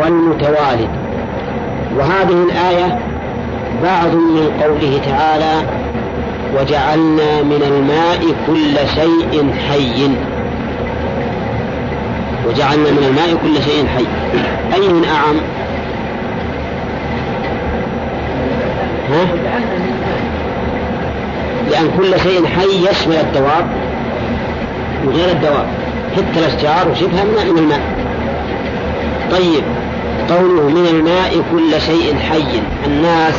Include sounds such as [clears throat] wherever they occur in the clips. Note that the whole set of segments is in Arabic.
والمتوالد. وهذه الآية بعض من قوله تعالى وجعلنا من الماء كل شيء حي. وجعلنا من الماء كل شيء حي. أي من أعم؟ ها؟ لأن كل شيء حي يشمل الدواب وغير الدواب. حتى الأشجار وشبهها من الماء. طيب. قوله من الماء كل شيء حي الناس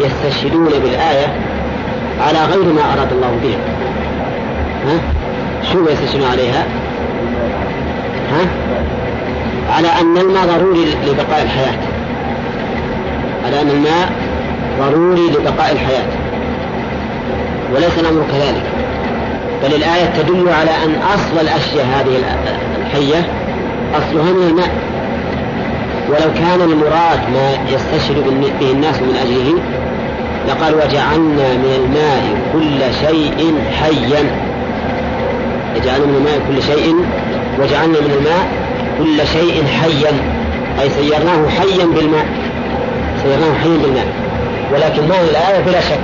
يستشهدون بالآية على غير ما أراد الله بها ها؟ شو يستشهدون عليها؟ ها؟ على أن الماء ضروري لبقاء الحياة على أن الماء ضروري لبقاء الحياة وليس الأمر كذلك بل الآية تدل على أن أصل الأشياء هذه الحية أصلها من الماء ولو كان المراد ما يستشهد به الناس من أجله لقال وجعلنا من الماء كل شيء حيا. وجعلنا من الماء كل شيء وجعلنا من الماء كل شيء حيا. أي سيرناه حيا بالماء. سيرناه حيا بالماء. ولكن معنى الآية؟ بلا شك.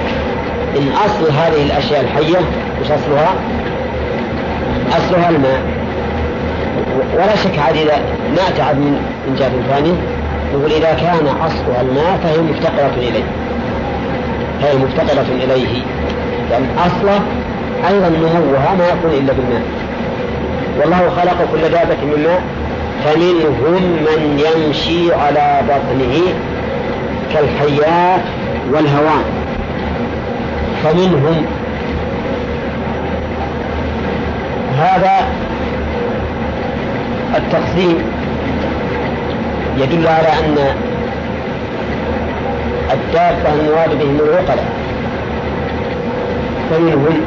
إن أصل هذه الأشياء الحية وش أصلها؟ أصلها الماء. ولا شك عاد إذا نأتعب من من جهة ثانية نقول إذا كان أصلها الماء فهي مفتقرة إليه. فهي مفتقرة إليه. لأن أصله أيضا نموها ما يكون إلا بالماء. والله خلق كل دابة من ماء فمنهم من يمشي على بطنه كالحيات والهوان فمنهم هذا التقسيم يدل على أن الدابة المراد بهم العقلاء فمنهم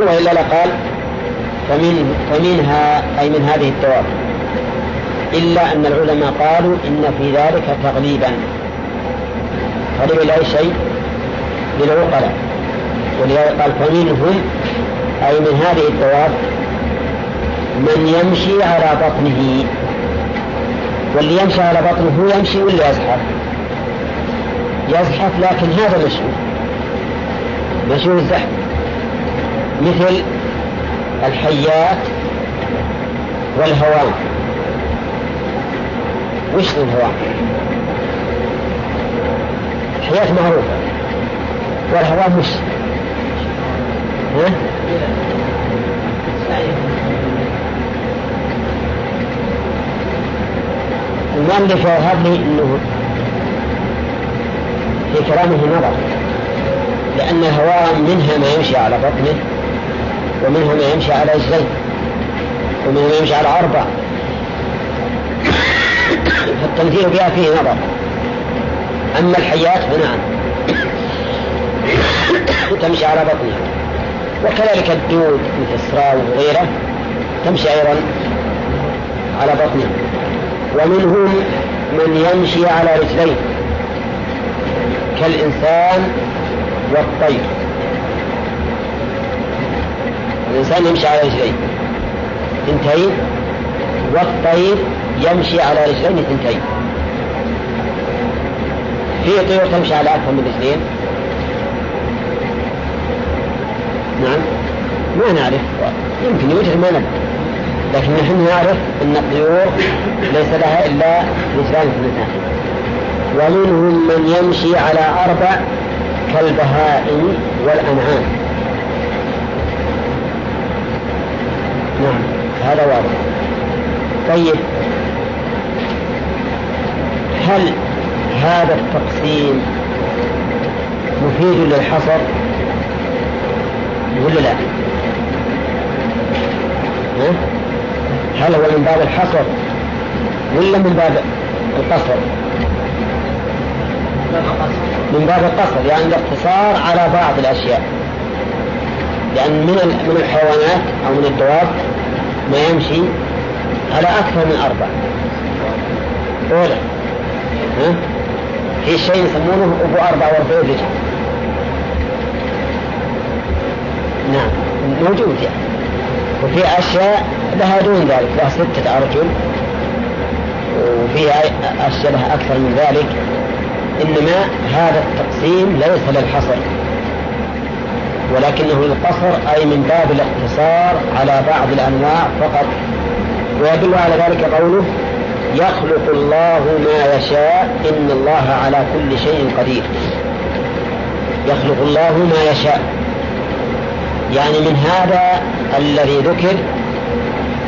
[coughs] وإلا لقال فمن فمنها أي من هذه الدواب إلا أن العلماء قالوا إن في ذلك تغليبا تغليب لا شيء للعقلاء ولذلك قال فمنهم أي من هذه الدواب من يمشي على بطنه. واللي يمشي على بطنه هو يمشي ولا يزحف؟ يزحف لكن هذا مشي مشي الزحف؟ مثل الحيات والهوام وش الهوام الحيات معروفة. والهوام وش ها؟ المؤلف يظهر لي انه في كلامه نظر لأن الهوام منها ما يمشي على بطنه ومنها ما يمشي على رجليه ومنها ما يمشي على أربع فالتمثيل بها فيه نظر أما الحيات فنعم. تمشي على بطنها. وكذلك الدود مثل السراو وغيره تمشي أيضا على بطنها. ومنهم من يمشي على رجلين كالإنسان والطير. الإنسان يمشي على رجلين اثنتين والطير يمشي على رجلين اثنتين. في طيور تمشي على أكثر من رجلين نعم ما نعرف. يمكن يوجد ما ندري لكن نحن نعرف أن الطيور ليس لها إلا رجلان اثنتان ومنهم من يمشي على أربع كالبهائم والأنعام. نعم هذا واضح. طيب. هل هذا التقسيم مفيد للحصر؟ ولا لا؟ هل هو من باب الحصر. ولا من باب القصر؟ من باب القصر يعني الاقتصار على بعض الأشياء. لأن من من الحيوانات أو من الدواب ما يمشي على أكثر من أربع. أولى ها؟ في شيء يسمونه أبو أربع وأربعين رجل. نعم موجود يعني. وفي أشياء لها دون ذلك لها ستة أرجل. وفيها أشياء أكثر من ذلك. إنما هذا التقسيم ليس للحصر. ولكنه للقصر أي من باب الاقتصار على بعض الأنواع فقط. ويدل على ذلك قوله يخلق الله ما يشاء إن الله على كل شيء قدير. يخلق الله ما يشاء. يعني من هذا الذي ذكر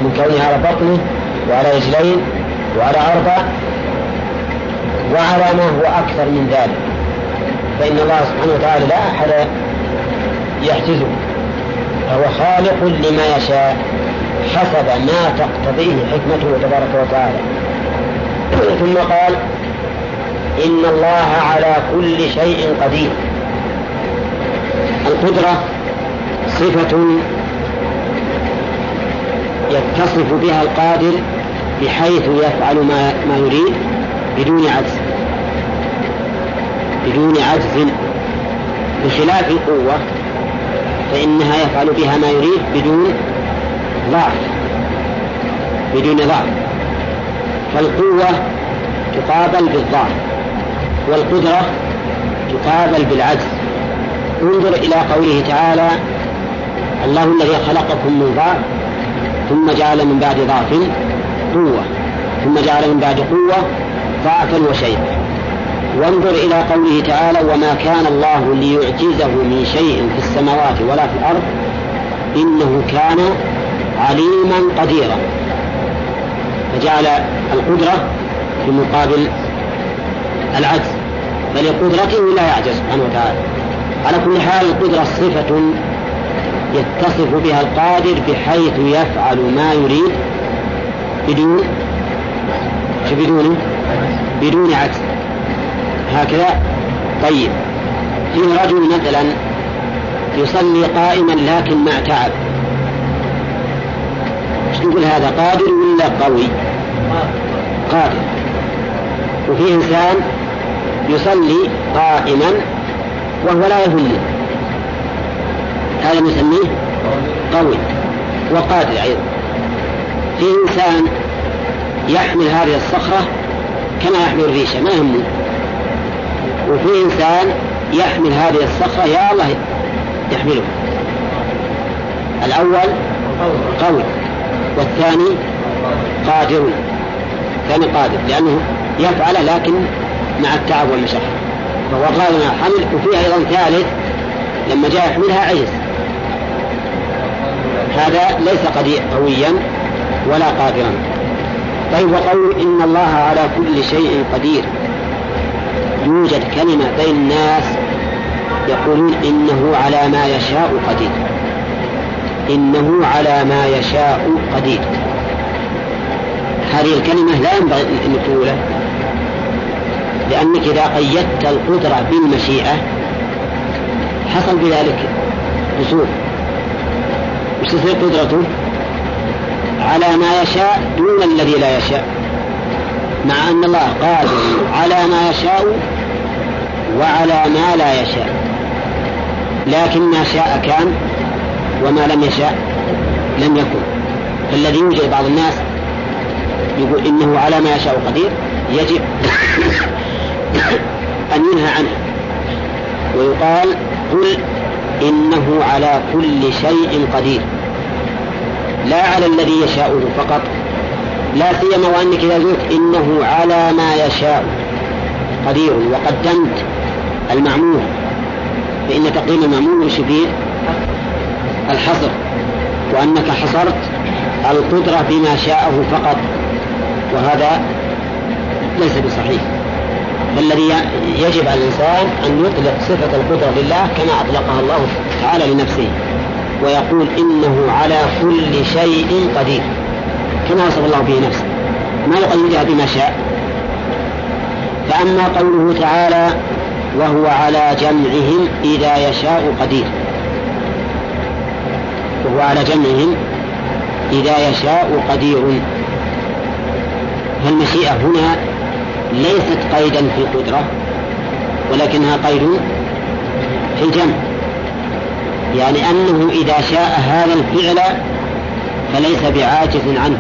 من كونه على بطنه وعلى رجلين وعلى أربع وعلى ما هو أكثر من ذلك. فإن الله سبحانه وتعالى لا أحد يحجزه. فهو خالق لما يشاء حسب ما تقتضيه حكمته تبارك وتعالى. ثم قال إن الله على كل شيء قدير. القدرة صفة يتصف بها القادر بحيث يفعل ما, ما يريد بدون عجز. بدون عجز. بخلاف القوة فإنها يفعل بها ما يريد بدون ضعف. بدون ضعف. فالقوة تقابل بالضعف والقدرة تقابل بالعجز. انظر إلى قوله تعالى الله الذي خلقكم من ضعف ثم جعل من بعد ضعف قوة. ثم جعل من بعد قوة ضعفا وشيئا وانظر إلى قوله تعالى وما كان الله ليعجزه من شيء في السماوات ولا في الأرض إنه كان عليما قديرا. فجعل القدرة في مقابل العجز. فلقدرته لا يعجز سبحانه وتعالى. على كل حال القدرة صفة يتصف بها القادر بحيث يفعل ما يريد بدون بدون؟ بدون عجز هكذا؟ طيب. في رجل مثلا يصلي قائما لكن مع تعب إيش نقول هذا؟ قادر ولا قوي؟ قادر. وفي إنسان يصلي قائما وهو لا يهمه. هذا نسميه قوي وقادر أيضا. في إنسان يحمل هذه الصخرة كما يحمل الريشة ما يهمه. وفي إنسان يحمل هذه الصخرة يا الله يحمله. الأول قوي والثاني قادر الثاني قادر لأنه يفعله لكن مع التعب والمشقة. فهو قادر الحمل وفيه أيضا ثالث لما جاء يحملها عجز. هذا ليس قويا ولا قادرا. طيب وقول إن الله على كل شيء قدير. يوجد كلمة بين الناس يقولون إنه على ما يشاء قدير. إنه على ما يشاء قدير. هذه الكلمة لا ينبغي أن تقولها. لأنك إذا قيدت القدرة بالمشيئة حصل بذلك قصور وش تصير قدرته على ما يشاء دون الذي لا يشاء. مع أن الله قادر على ما يشاء وعلى ما لا يشاء. لكن ما شاء كان وما لم يشاء لم يكن. فالذي يوجد بعض الناس يقول إنه على ما يشاء قدير يجب [coughs] أن ينهى عنه. ويقال قل إنه على كل شيء قدير. لا على الذي يشاءه فقط. لا سيما وأنك إذا قلت إنه على ما يشاء قدير وقدمت المعمول. فإن تقديم المعمول يشبه الحصر. وأنك حصرت القدرة بما شاءه فقط. وهذا ليس بصحيح. فالذي يجب على الإنسان أن يطلق صفة القدرة لله كما أطلقها الله تعالى لنفسه ويقول إنه على كل شيء قدير كما وصف الله به نفسه. ما يقيدها بما شاء. فأما قوله تعالى وهو على جمعهم إذا يشاء قدير وهو على جمعهم إذا يشاء قدير فالمشيئة هنا ليست قيدا في القدرة ولكنها قيد في الجمع. يعني أنه إذا شاء هذا الفعل فليس بعاجز عنه.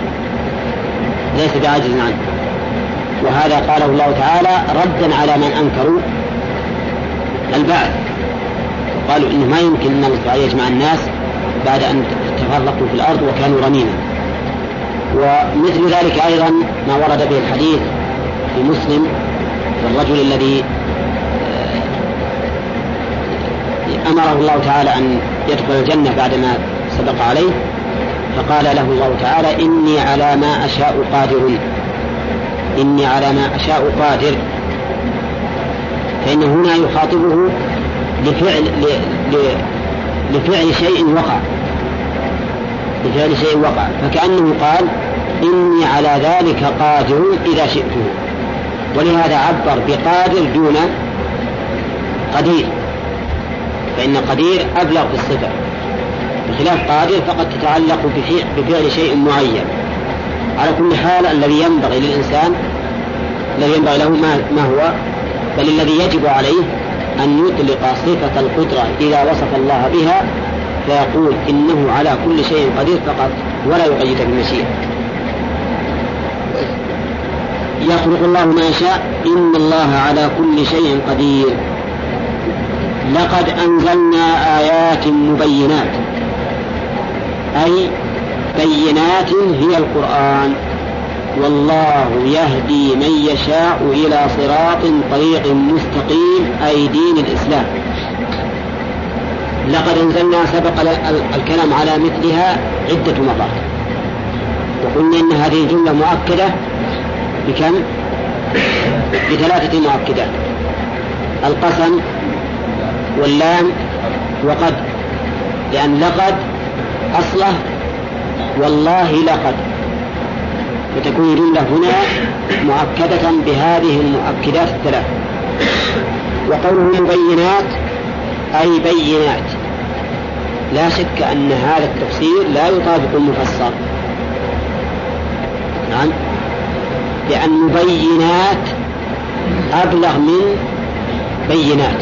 ليس بعاجز عنه. وهذا قاله الله تعالى ردا على من أنكروا البعث قالوا إنه ما يمكن أن الله يجمع الناس بعد أن تفرقوا في الأرض وكانوا رميما. ومثل ذلك أيضا ما ورد به الحديث في مسلم والرجل الذي آه، أمره الله تعالى أن يدخل الجنة بعدما سبق عليه فقال له الله تعالى إني على ما أشاء قادر إني على ما أشاء قادر. فإن هنا يخاطبه لفعل لفعل شيء وقع لفعل شيء وقع فكأنه قال إني على ذلك قادر إذا شئته. ولهذا عبر بقادر دون قدير. فإن قدير أبلغ في الصفة بخلاف قادر فقد تتعلق بفعل شيء معين. على كل حال الذي ينبغي للإنسان الذي ينبغي له ما, هو بل الذي يجب عليه أن يطلق صفة القدرة إذا وصف الله بها فيقول إنه على كل شيء قدير فقط ولا يقيد بالمشيئة يخلق الله ما يشاء. إن الله على كل شيء قدير. لقد أنزلنا آيات مبينات. أي بينات هي القرآن. والله يهدي من يشاء إلى صراط طريق مستقيم أي دين الإسلام. لقد أنزلنا سبق الكلام على مثلها عدة مرات. وقلنا إن هذه الجملة مؤكدة. بكم؟ بثلاثة مؤكدات. القسم واللام وقد لأن لقد أصله والله لقد. فتكون الجملة هنا مؤكدة بهذه المؤكدات الثلاث. وقوله مبينات أي بينات. لا شك أن هذا التفسير لا يطابق المفسر نعم. لأن مبينات أبلغ من بينات.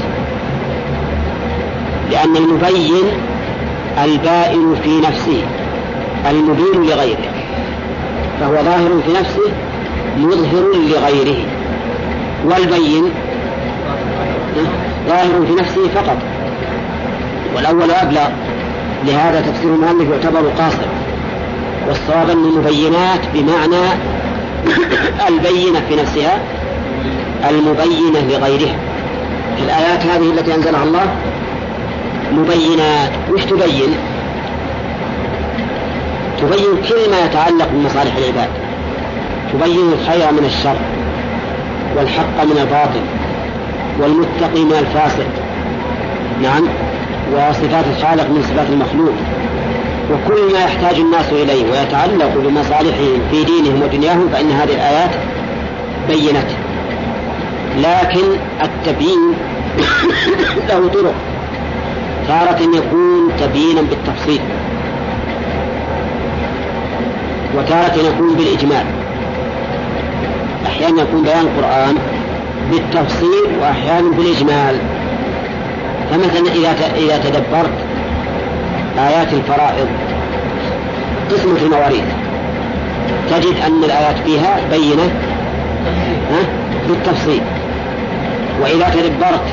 لأن المبين البائن في نفسه المبين لغيره فهو ظاهر في نفسه مظهر لغيره والبين ظاهر في نفسه فقط. والأول أبلغ لهذا تفسير المؤلف يعتبر قاصر. والصواب أن المبينات بمعنى [laughs] البينة في نفسها المبينة لغيرها. الآيات هذه التي أنزلها الله مبينات. وش تبين؟ تبين كل ما يتعلق بمصالح العباد. تبين الخير من الشر والحق من الباطل والمتقي من الفاسق. نعم. وصفات الخالق من صفات المخلوق. وكل ما يحتاج الناس إليه ويتعلق بمصالحهم في دينهم ودنياهم فإن هذه الآيات بينت. لكن التبيين [coughs] له طرق. تارة يكون تبيينا بالتفصيل. وتارة يكون بالإجمال. أحيانا يكون بيان القرآن بالتفصيل وأحيانا بالإجمال. فمثلا إذا إذا تدبرت آيات الفرائض قسمة المواريث تجد أن الآيات فيها بينة بالتفصيل. وإذا تدبرت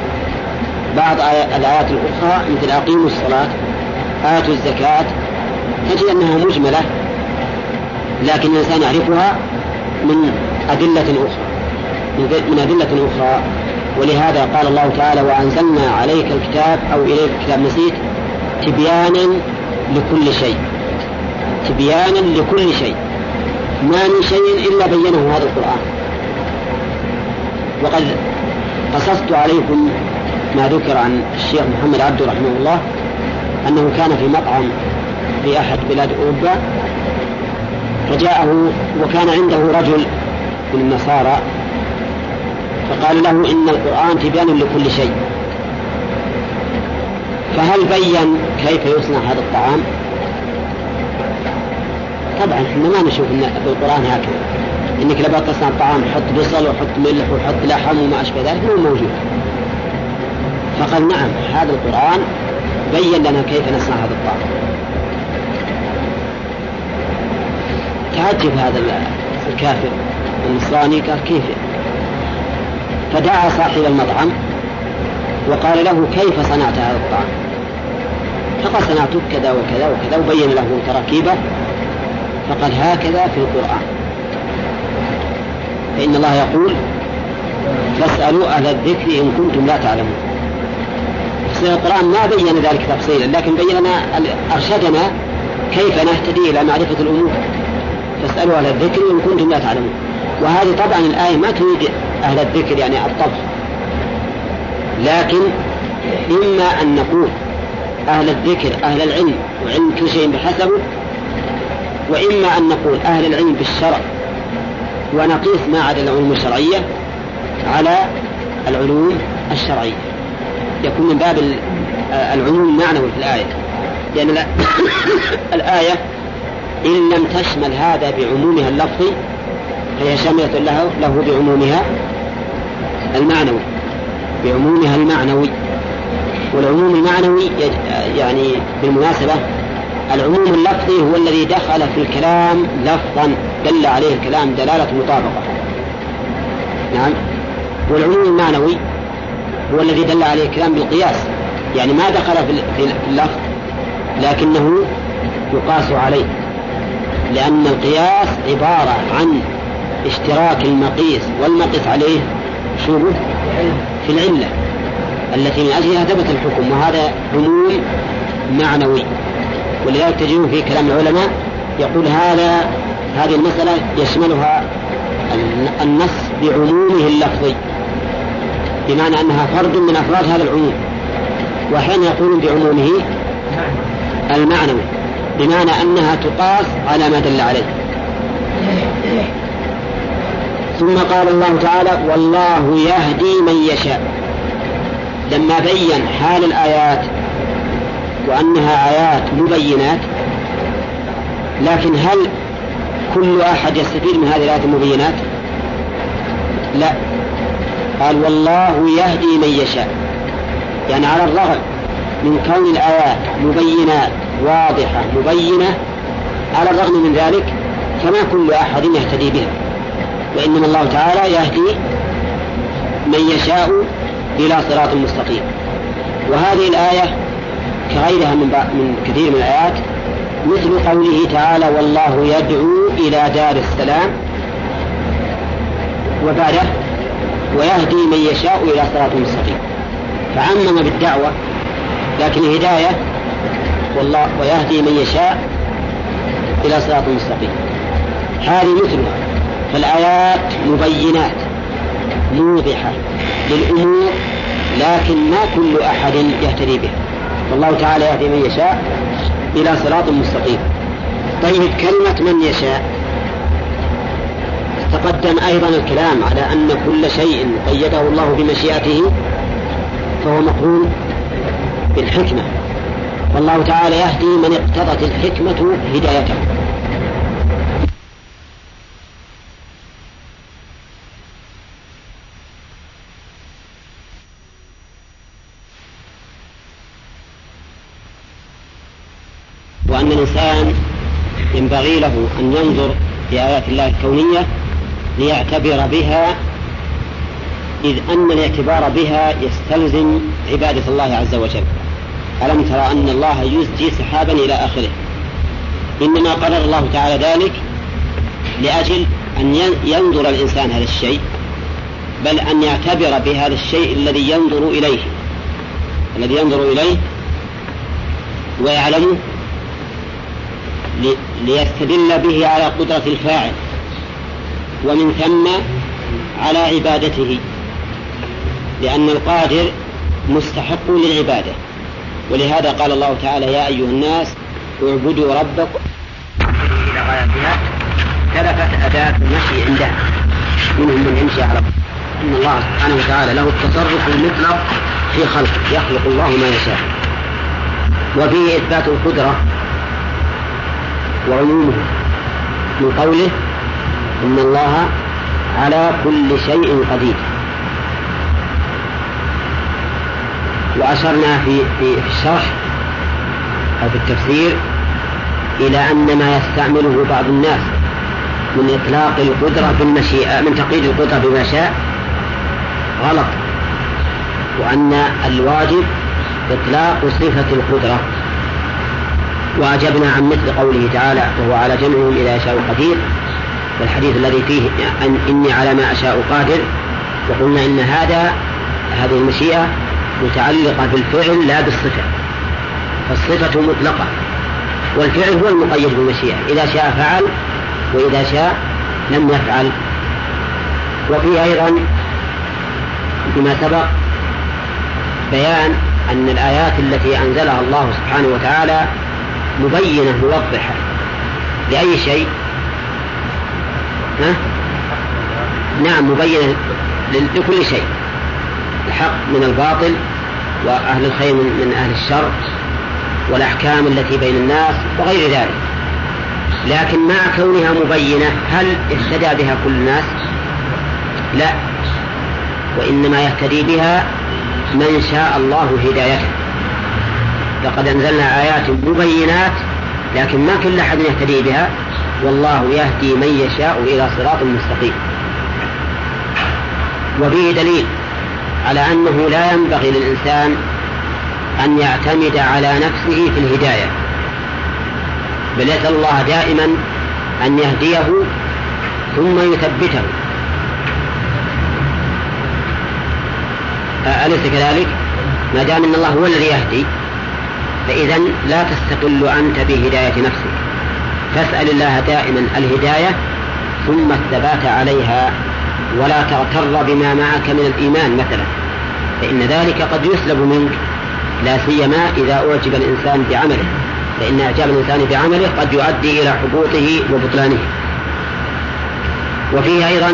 بعض الآيات الأخرى مثل أقيموا الصلاة آتوا الزكاة تجد أنها مجملة لكن الإنسان يعرفها من أدلة أخرى. من أدلة أخرى. ولهذا قال الله تعالى وأنزلنا عليك الكتاب أو إليك الكتاب نسيت. تبيانا لكل شيء. تبيانا لكل شيء. ما من شيء إلا بينه هذا القرآن. وقد قصصت عليكم ما ذكر عن الشيخ محمد عبده رحمه الله أنه كان في مطعم في أحد بلاد أوروبا فجاءه وكان عنده رجل من النصارى فقال له إن القرآن تبيان لكل شيء. فهل بين كيف يصنع هذا الطعام؟ طبعا إحنا ما نشوف إن بالقرآن هكذا. إنك لما تصنع الطعام حط بصل وحط ملح وحط لحم وما أشبه ذلك مو موجود. فقال نعم هذا القرآن بين لنا كيف نصنع هذا الطعام. تعجب هذا الكافر النصراني قال كيف؟ فدعا صاحب المطعم وقال له كيف صنعت هذا الطعام؟ فقال صنعته كذا وكذا وكذا وبين له تراكيبه فقال هكذا في القرآن. فإن الله يقول فاسألوا أهل الذكر إن كنتم لا تعلمون. تفسير القرآن ما بين ذلك تفصيلا لكن بين أرشدنا كيف نهتدي إلى معرفة الأمور. فاسألوا أهل الذكر إن كنتم لا تعلمون. وهذه طبعا الآية ما تريد أهل الذكر يعني الطبخ. لكن إما أن نقول أهل الذكر أهل العلم وعلم كل شيء بحسبه. وإما أن نقول أهل العلم بالشرع ونقيس ما عدا العلوم الشرعية على العلوم الشرعية. يكون من باب العلوم المعنوي في الآية. لأن [coughs] الآية إن لم تشمل هذا بعمومها اللفظي فهي شاملة له, له بعمومها المعنوي. بعمومها المعنوي. والعموم المعنوي يعني بالمناسبة العموم اللفظي هو الذي دخل في الكلام لفظا دل عليه الكلام دلالة مطابقة. نعم. والعموم المعنوي هو الذي دل عليه الكلام بالقياس. يعني ما دخل في اللفظ لكنه يقاس عليه. لأن القياس عبارة عن اشتراك المقيس والمقيس عليه شو في العلة. التي من أجلها ثبت الحكم وهذا عموم معنوي. ولذلك تجدون في كلام العلماء يقول هذا هذه المسألة يشملها النص بعمومه اللفظي. بمعنى أنها فرد من أفراد هذا العموم. وأحيانا يقولون بعمومه المعنوي بمعنى أنها تقاس على ما دل عليه. ثم قال الله تعالى والله يهدي من يشاء. لما بين حال الآيات وأنها آيات مبينات لكن هل كل أحد يستفيد من هذه الآيات المبينات؟ لا. قال والله يهدي من يشاء. يعني على الرغم من كون الآيات مبينات واضحة مبينة على الرغم من ذلك فما كل أحد يهتدي بها. وإنما الله تعالى يهدي من يشاء إلى صراط مستقيم. وهذه الآية كغيرها من, من كثير من الآيات مثل قوله تعالى والله يدعو إلى دار السلام وبعده ويهدي من يشاء إلى صراط مستقيم فعمم بالدعوة لكن الهداية والله ويهدي من يشاء إلى صراط مستقيم هذه مثلها فالآيات مبينات. موضحة للأمور لكن ما كل أحد يهتدي بها. والله تعالى يهدي من يشاء إلى صراط مستقيم. طيب كلمة من يشاء. تقدم أيضا الكلام على أن كل شيء قيده الله بمشيئته فهو مقرون بالحكمة. والله تعالى يهدي من اقتضت الحكمة هدايته وأن الإنسان ينبغي له أن ينظر في آيات الله الكونية ليعتبر بها إذ أن الاعتبار بها يستلزم عبادة الله عز وجل. ألم ترى أن الله يزجي سحابا إلى آخره؟ إنما قرر الله تعالى ذلك لأجل أن ينظر الإنسان هذا الشيء بل أن يعتبر بهذا الشيء الذي ينظر إليه. الذي ينظر إليه ويعلمه ليستدل به على قدرة الفاعل ومن ثم على عبادته لأن القادر مستحق للعبادة. ولهذا قال الله تعالى يا أيها الناس اعبدوا ربكم إلى غايتها تلفت أداة المشي عندها منهم من يمشي على إن الله سبحانه وتعالى له التصرف المطلق في خلقه يخلق الله ما يشاء. وفيه إثبات القدرة وعمومه من قوله إن الله على كل شيء قدير. وأشرنا في في الشرح أو في التفسير إلى أن ما يستعمله بعض الناس من إطلاق القدرة بالمشيئة من تقييد القدرة بما شاء غلط وأن الواجب إطلاق صفة القدرة. وأجبنا عن مثل قوله تعالى وهو على جمعهم إذا يشاء قدير. والحديث الذي فيه أن إني على ما أشاء قادر. وقلنا إن هذا هذه المشيئة متعلقة بالفعل لا بالصفة. فالصفة مطلقة. والفعل هو المقيد بالمشيئة. إذا شاء فعل وإذا شاء لم يفعل. وفي أيضا بما سبق بيان أن الآيات التي أنزلها الله سبحانه وتعالى مبينة موضحة. لأي شيء؟ ها؟ نعم مبينة لكل شيء. الحق من الباطل وأهل الخير من أهل الشر والأحكام التي بين الناس وغير ذلك. لكن مع كونها مبينة هل اهتدى بها كل الناس؟ لا. وإنما يهتدي بها من شاء الله هدايته. لقد أنزلنا آيات مبينات لكن ما كل أحد يهتدي بها. والله يهدي من يشاء إلى صراط مستقيم. وفيه دليل على أنه لا ينبغي للإنسان أن يعتمد على نفسه في الهداية. بل يسأل الله دائما أن يهديه ثم يثبته. أليس كذلك؟ ما دام أن الله هو الذي يهدي فإذا لا تستقل أنت بهداية نفسك. فاسأل الله دائما الهداية ثم الثبات عليها ولا تغتر بما معك من الإيمان مثلا. فإن ذلك قد يسلب منك لا سيما إذا أعجب الإنسان بعمله. فإن إعجاب الإنسان بعمله قد يؤدي إلى حبوطه وبطلانه. وفيه أيضا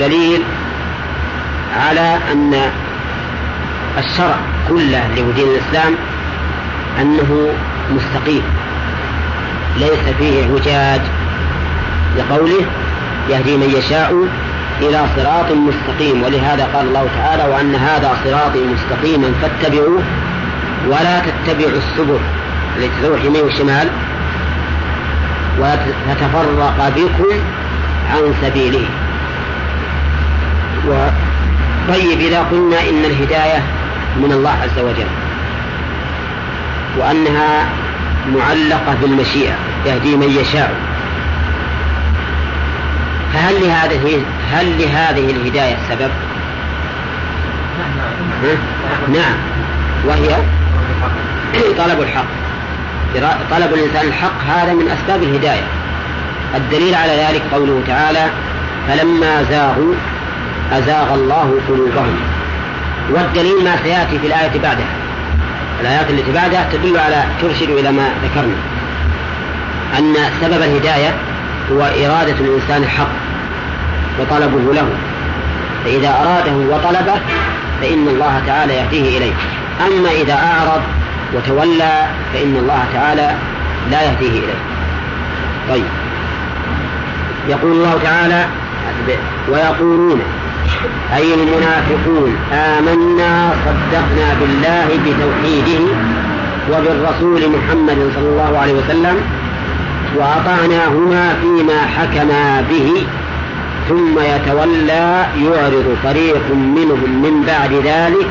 دليل على أن الشرع كله لدين الإسلام أنه مستقيم. ليس فيه اعوجاج لقوله يهدي من يشاء إلى صراط مستقيم. ولهذا قال الله تعالى وأن هذا صراطي مستقيما فاتبعوه ولا تتبعوا السبل التي تروح يمين وشمال وتتفرق بكم عن سبيله. و طيب إذا قلنا إن الهداية من الله عز وجل. وأنها معلقة بالمشيئة يهدي من يشاء. فهل لهذه هل لهذه الهداية سبب؟ نعم. وهي طلب الحق. طلب الإنسان الحق هذا من أسباب الهداية. الدليل على ذلك قوله تعالى فلما زاغوا أزاغ الله قلوبهم. والدليل ما سيأتي في الآية بعدها. الآيات التي بعدها تدل على ترشد إلى ما ذكرنا. أن سبب الهداية هو إرادة الإنسان الحق وطلبه له. فإذا أراده وطلبه فإن الله تعالى يهديه إليه. أما إذا أعرض وتولى فإن الله تعالى لا يهديه إليه. طيب. يقول الله تعالى ويقولون أي المنافقون آمنا صدقنا بالله بتوحيده وبالرسول محمد صلى الله عليه وسلم وأطعناهما فيما حكما به ثم يتولى يعرض فريق منهم من بعد ذلك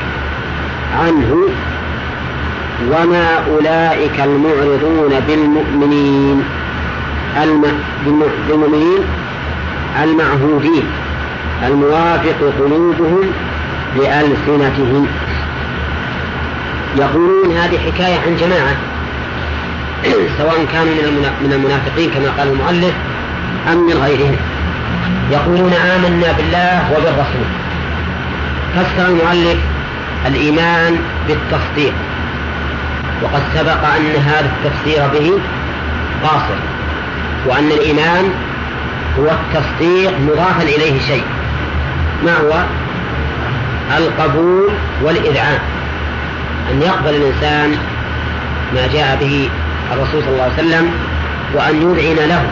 عنه وما أولئك المعرضون بالمؤمنين بالمؤمنين المعهودين. الموافق قلوبهم لألسنتهم. يقولون هذه حكاية عن جماعة [clears throat] سواء كانوا من المنافقين كما قال المؤلف أم من غيرهم. يقولون آمنا بالله وبالرسول. فسر المؤلف الإيمان بالتصديق وقد سبق أن هذا التفسير به قاصر وأن الإيمان هو التصديق مضافا إليه شيء. ما هو؟ القبول والإذعان. أن يقبل الإنسان ما جاء به الرسول صلى الله عليه وسلم وأن يذعن له.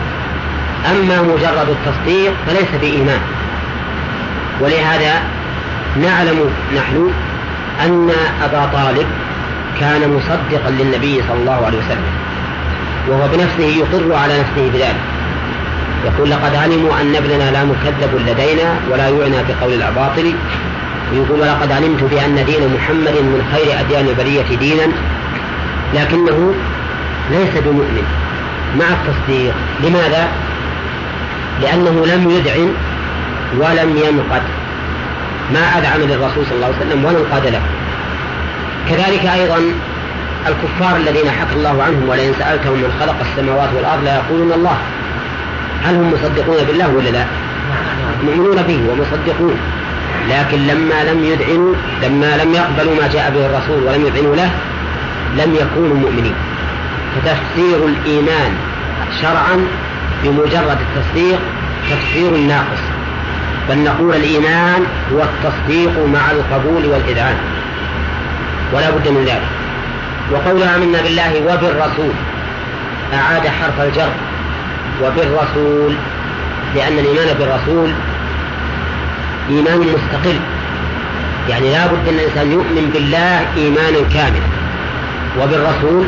أما مجرد التصديق فليس بإيمان. ولهذا نعلم نحن أن أبا طالب كان مصدقا للنبي صلى الله عليه وسلم وهو بنفسه يقر على نفسه بذلك. يقول لقد علموا أن ابننا لا مكذب لدينا ولا يعنى بقول الأباطل. ويقول ولقد علمت بأن دين محمد من خير أديان البرية دينا لكنه ليس بمؤمن. مع التصديق. لماذا؟ لأنه لم يذعن ولم ينقد. ما أذعن للرسول صلى الله عليه وسلم ولا انقاد له. كذلك أيضا الكفار الذين حكى الله عنهم ولئن سألتهم من خلق السماوات والأرض ليقولون الله. هل هم مصدقون بالله ولا لا؟ مؤمنون به ومصدقون. لكن لما لم يذعنوا لما لم يقبلوا ما جاء به الرسول ولم يذعنوا له لم يكونوا مؤمنين. فتفسير الإيمان شرعا بمجرد التصديق تفسير ناقص. بل نقول الإيمان هو التصديق مع القبول والإذعان. ولا بد من ذلك. وقولها آمنا بالله وبالرسول أعاد حرف الجر. وبالرسول لأن الإيمان بالرسول إيمان مستقل. يعني لا بد أن الإنسان يؤمن بالله إيمانا كاملا وبالرسول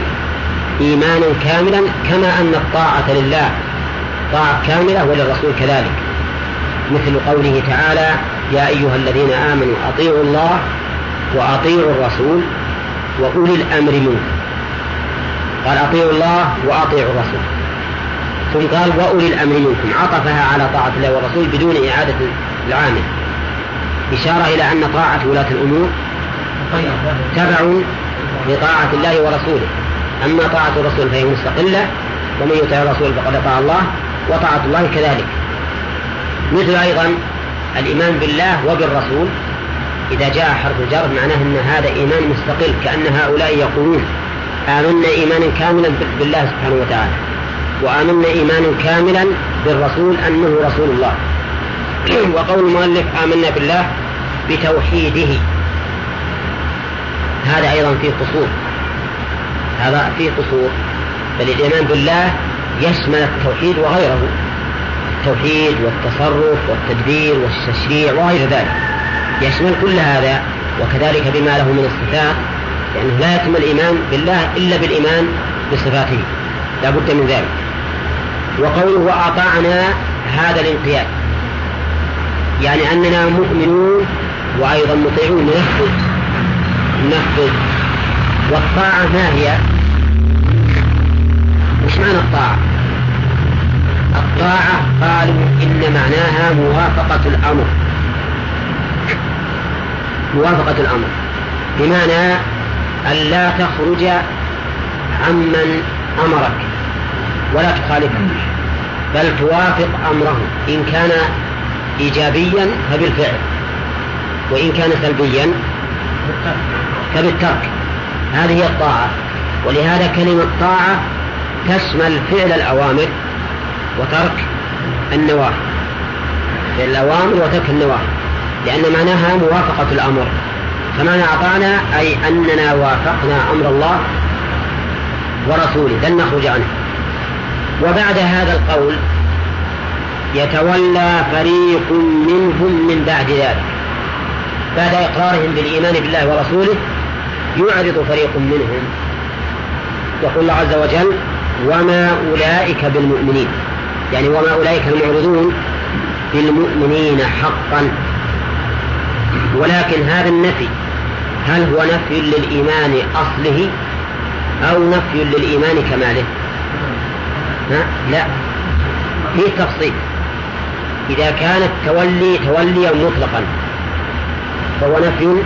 إيمانا كاملا كما أن الطاعة لله طاعة كاملة وللرسول كذلك. مثل قوله تعالى يا أيها الذين آمنوا أطيعوا الله وأطيعوا الرسول وأولي الأمر منكم. قال أطيعوا الله وأطيعوا الرسول. ثم قال وأولي الأمر منكم. عطفها على طاعة الله والرسول بدون إعادة العامل إشارة إلى أن طاعة ولاة الأمور تبع لطاعة الله ورسوله. أما طاعة الرسول فهي مستقلة ومن يطع الرسول فقد أطاع الله وطاعة الله كذلك. مثل أيضا الإيمان بالله وبالرسول. إذا جاء حرف الجر معناه أن هذا إيمان مستقل كأن هؤلاء يقولون آمنا إيمانا كاملا بالله سبحانه وتعالى. وآمنا إيمانا كاملا بالرسول أنه رسول الله. [clears throat] وقول المؤلف آمنا بالله بتوحيده. هذا أيضا فيه قصور. هذا فيه قصور. بل الإيمان بالله يشمل التوحيد وغيره. التوحيد والتصرف والتدبير والتشريع وغير ذلك. يشمل كل هذا وكذلك بما له من الصفات لأنه لا يتم الإيمان بالله إلا بالإيمان بصفاته. لا بد من ذلك. وقوله وأطعنا هذا الانقياد. يعني أننا مؤمنون وأيضا مطيعون ننفذ ننفذ والطاعة ما هي؟ وش معنى الطاعة؟ الطاعة قالوا إن معناها موافقة الأمر. موافقة الأمر. بمعنى أن لا تخرج عمن أمرك. ولا تخالفه بل توافق أمره إن كان إيجابيا فبالفعل. وإن كان سلبيا فبالترك. هذه هي الطاعة. ولهذا كلمة طاعة تشمل فعل الأوامر وترك النواهي. فعل الأوامر وترك النواهي. لأن معناها موافقة الأمر. فمعنى أطعنا أي أننا وافقنا أمر الله ورسوله. لن نخرج عنه. وبعد هذا القول يتولى فريق منهم من بعد ذلك. بعد إقرارهم بالإيمان بالله ورسوله يعرض فريق منهم. يقول الله عز وجل وما أولئك بالمؤمنين. يعني وما أولئك المعرضون بالمؤمنين حقا. ولكن هذا النفي هل هو نفي للإيمان أصله أو نفي للإيمان كماله؟ لا. في تفصيل. إذا كان التولي توليا مطلقا فهو نفي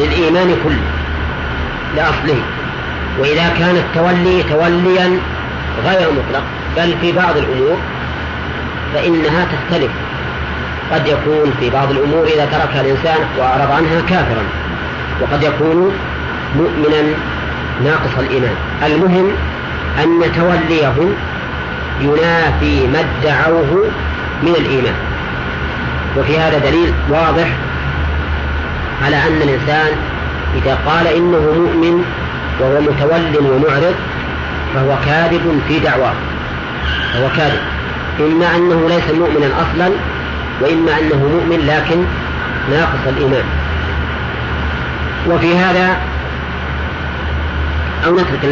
للإيمان كله لأصله وإذا كان التولي توليا غير مطلق بل في بعض الأمور فإنها تختلف. قد يكون في بعض الأمور إذا تركها الإنسان وأعرض عنها كافرا وقد يكون مؤمنا ناقص الإيمان. المهم أن توليه ينافي ما ادعوه من الإيمان. وفي هذا دليل واضح على أن الإنسان إذا قال إنه مؤمن وهو متول ومعرض فهو كاذب في دعواه. فهو كاذب. إما أنه ليس مؤمنا أصلا وإما أنه مؤمن لكن ناقص الإيمان. وفي هذا أو نترك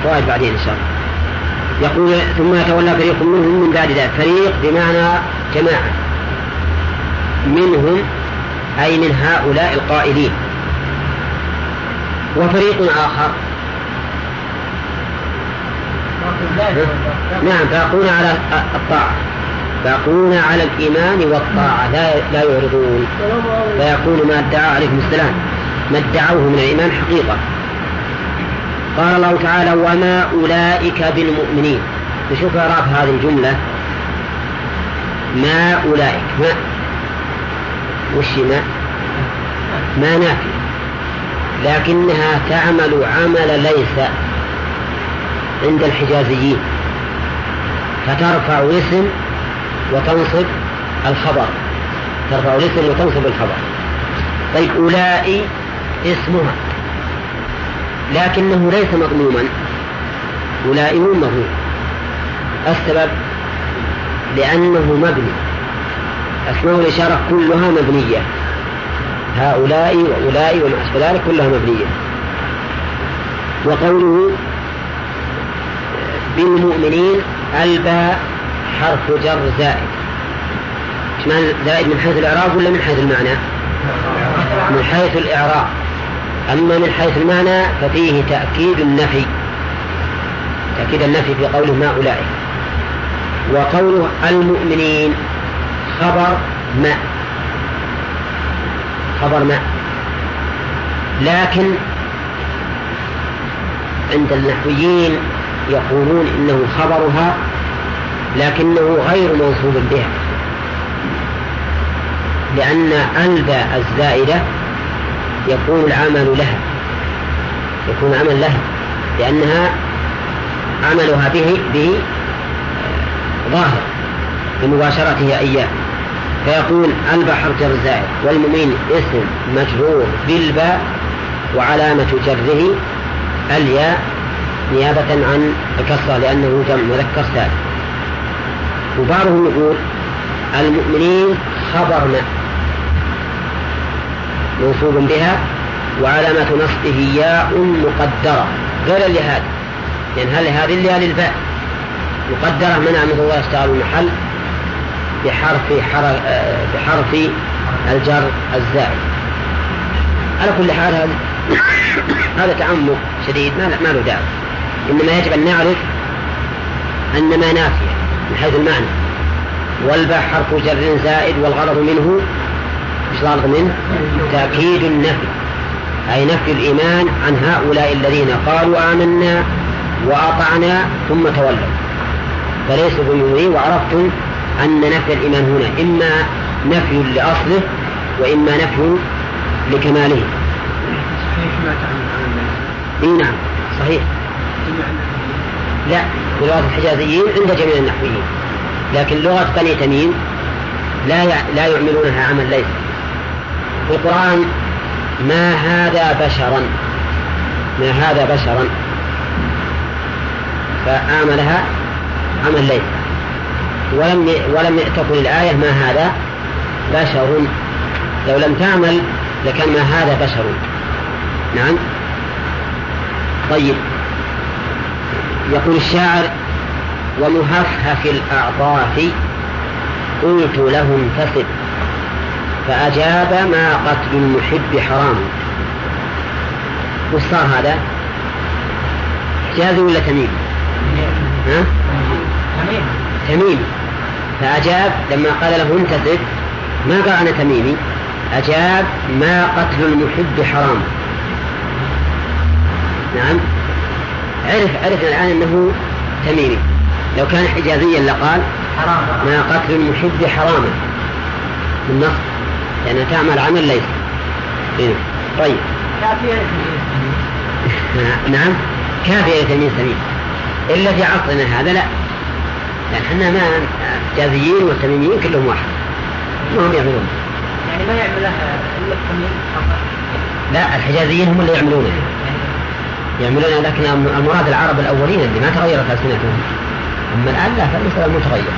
الفوائد بعدين إن شاء الله. يقول ثم يتولى فريق منهم من بعد ذلك. فريق بمعنى جماعة. منهم أي من هؤلاء القائلين. وفريق آخر. نعم باقون على الطاعة. باقون على الإيمان والطاعة. لا لا يعرضون. فيكون ما ادعى عليكم السلام. ما ادعوه من الإيمان حقيقة. قال الله تعالى وما أولئك بالمؤمنين نشوف إعراب هذه الجملة. ما أولئك ما. وش ما؟ ما نافي. لكنها تعمل عمل ليس عند الحجازيين. فترفع اسم وتنصب الخبر. ترفع الاسم وتنصب الخبر. طيب أولئي اسمها. لكنه ليس مضموما أولئي مو السبب لأنه مبني. أسماء الإشارة كلها مبنية. هؤلاء وأولئك وما أشبه ذلك كلها مبنية. وقوله بالمؤمنين الباء حرف جر زائد. زائد من حيث الإعراب ولا من حيث المعنى؟ من حيث الإعراب. أما من حيث المعنى ففيه تأكيد النفي تأكيد النفي في قوله ما أولئك. وقوله المؤمنين خبر ما خبر ما. لكن عند النحويين يقولون إنه خبرها لكنه غير منصوب بها لأن الباء الزائدة يكون العمل لها. يكون العمل لها. لأنها عملها به به ظاهر. بمباشرته إياه. فيكون البحر جر زائد والمؤمن اسم مجرور بالباء وعلامة جره الياء نيابة عن الكسرة لأنه جمع مذكر سالم وبعضهم يقول المؤمنين خبرنا. منصوب بها وعلامة نصبه ياء مقدرة. غير لهذا لأن هل هذه اللي للباء مقدرة؟ منع من الله يشتغل المحل بحرف بحرف الجر الزائد على كل حال هذا هذا تعمق شديد ما ما له داعي. إنما يجب أن نعرف أن ما نافية من حيث المعنى. والباء حرف جر زائد والغرض منه إيش الغرض منه؟ تأكيد النفي أي نفي الإيمان عن هؤلاء الذين قالوا آمنا وأطعنا ثم تولوا. فليسوا بمؤمنين وعرفتم أن نفي الإيمان هنا إما نفي لأصله وإما نفي لكماله. إي نعم صحيح. لا لغة الحجازيين عند جميع النحويين لكن لغة بني تميم لا لا يعملونها عمل ليس. في القرآن ما هذا بشرا ما هذا بشرا. فآملها عمل ليس ولم ولم تكن الآية ما هذا بشر. لو لم تعمل لكان ما هذا بشر. نعم. طيب. يقول الشاعر ومهفهف الأعطاف قلت له انتصب فأجاب ما قتل المحب حرام. وش صار هذا؟ حجازي ولا تميم؟ ها؟ تميم. فأجاب لما قال له انتصب ما قال أنا تميمي؟ أجاب ما قتل المحب حرام. نعم. عرف عرف الآن أنه تميمي. لو كان حجازيا لقال حرام. ما قتل المحب حراما بالنص لأنها تعمل عمل ليس. إيه. طيب. كافية [laughs] نعم. كافية لتلميذ سمين إلا في عصرنا هذا لا. لأن إحنا ما حجازيين والتميميين كلهم واحد. ما هم يعملون. يعني ما يعمل لها إلا التمييز لا الحجازيين هم اللي يعملونها يعملون لكن المراد العرب الأولين اللي ما تغيرت ألسنتهم. أما الآن لا فالمسألة متغير.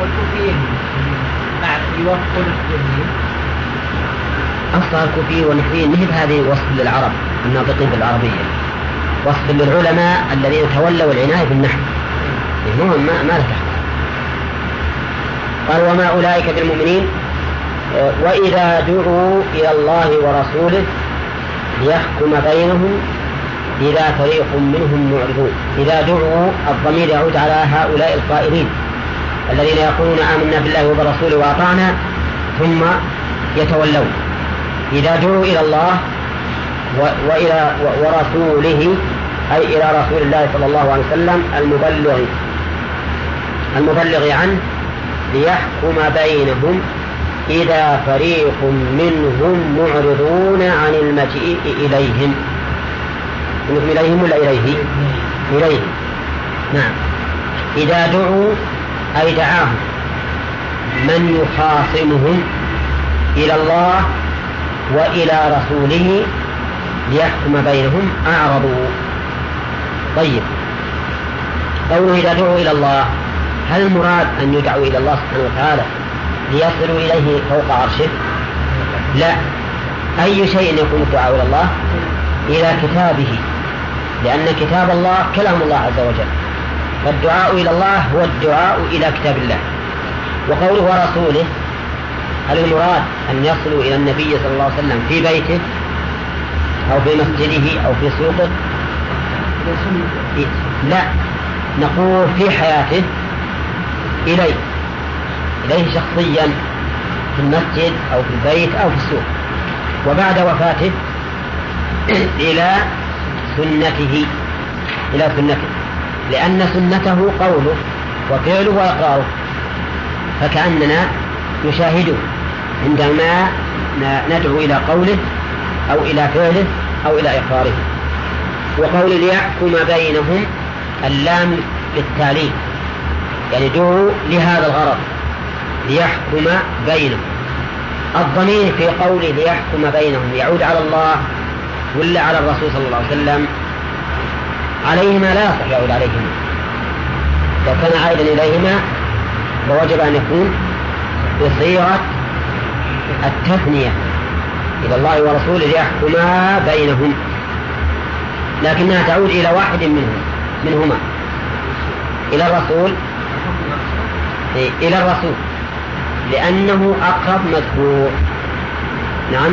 والكوفيين. يوفقون التمييز أصلا الكوفيين والنحويين نهب هذه وصف للعرب الناطقين بالعربية. وصف للعلماء الذين تولوا العناية بالنحو. المهم ما, ما له قال وما أولئك بالمؤمنين وإذا دعوا إلى الله ورسوله ليحكم بينهم إذا فريق منهم معرضون. إذا دعوا الضمير يعود على هؤلاء القائلين. الذين يقولون آمنا بالله وبرسوله وأطعنا ثم يتولون. إذا دعوا إلى الله وإلى ورسوله أي إلى رسول الله صلى الله عليه وسلم المبلغ المبلغ عنه ليحكم بينهم إذا فريق منهم معرضون عن المجيء إليهم. إليهم ولا إليه؟ إليهم نعم. إذا دعوا أي دعاهم. من يخاصمهم إلى الله وإلى رسوله ليحكم بينهم أعرضوا. طيب. قوله إذا دعوا إلى الله هل المراد أن يدعوا إلى الله سبحانه وتعالى ليصلوا إليه فوق عرشه؟ لا. أي شيء يكون الدعاء إلى الله؟ إلى كتابه. لأن كتاب الله كلام الله عز وجل. فالدعاء إلى الله هو الدعاء إلى كتاب الله. وقوله ورسوله هل المراد أن يصلوا إلى النبي صلى الله عليه وسلم في بيته أو في مسجده أو في سوقه؟ لا نقول في حياته إليه إليه شخصيا في المسجد أو في البيت أو في السوق. وبعد وفاته إلى سنته إلى سنته. لأن سنته قوله وفعله وإقراره فكأننا نشاهده عندما ندعو إلى قوله أو إلى فعله أو إلى إقراره. وقول ليحكم بينهم اللام للتعليم يعني دعوا لهذا الغرض. ليحكم بينهم. الضمير في قوله ليحكم بينهم يعود على الله ولا على الرسول صلى الله عليه وسلم؟ عليهما لا يصح يعود عليهما. لو كان عائدا إليهما فوجب أن يكون بصيغة التثنية إلى الله ورسوله ليحكما بينهم لكنها تعود إلى واحد منهم منهما. إلى الرسول. إلى الرسول. لأنه أقرب مذكور. نعم.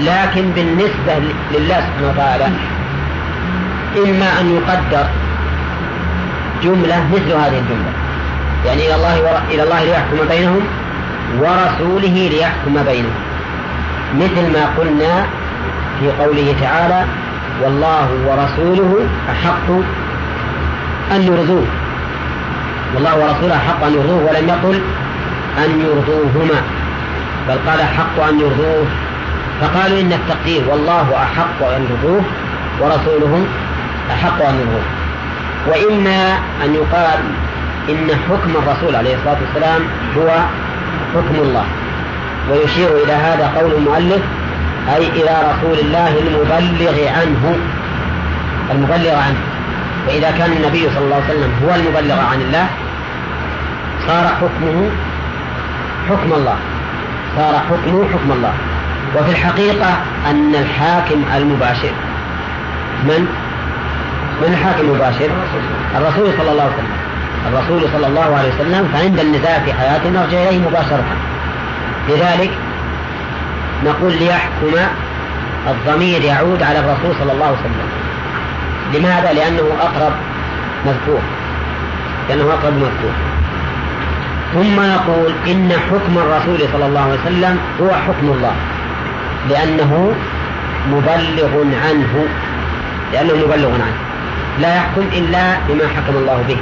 لكن بالنسبة لله سبحانه وتعالى إما أن يقدر. جملة مثل هذه الجملة. يعني إلى الله ور... إلى الله ليحكم بينهم ورسوله ليحكم بينهم. مثل ما قلنا في قوله تعالى والله ورسوله أحق أن يرضوه. والله ورسوله أحق أن يرضوه ولم يقل أن يرضوهما بل قال أحق أن يرضوه. فقالوا إن التقدير والله أحق أن يرضوه ورسوله أحق أن يرضوه وإما أن يقال إن حكم الرسول عليه الصلاة والسلام هو حكم الله. ويشير إلى هذا قول المؤلف أي إلى رسول الله المبلغ عنه المبلغ عنه. فإذا كان النبي صلى الله عليه وسلم هو المبلغ عن الله صار حكمه حكم الله. صار حكمه حكم الله. وفي الحقيقة أن الحاكم المباشر من؟ من الحاكم المباشر؟ الرسول صلى الله عليه وسلم. الرسول صلى الله عليه وسلم فعند النزاع في حياته نرجع إليه مباشرة. لذلك نقول ليحكم الضمير يعود على الرسول صلى الله عليه وسلم. لماذا؟ لأنه أقرب مذكور. لأنه أقرب مذكور. ثم نقول إن حكم الرسول صلى الله عليه وسلم هو حكم الله. لأنه مبلغ عنه. لأنه مبلغ عنه. لا يحكم إلا بما حكم الله به.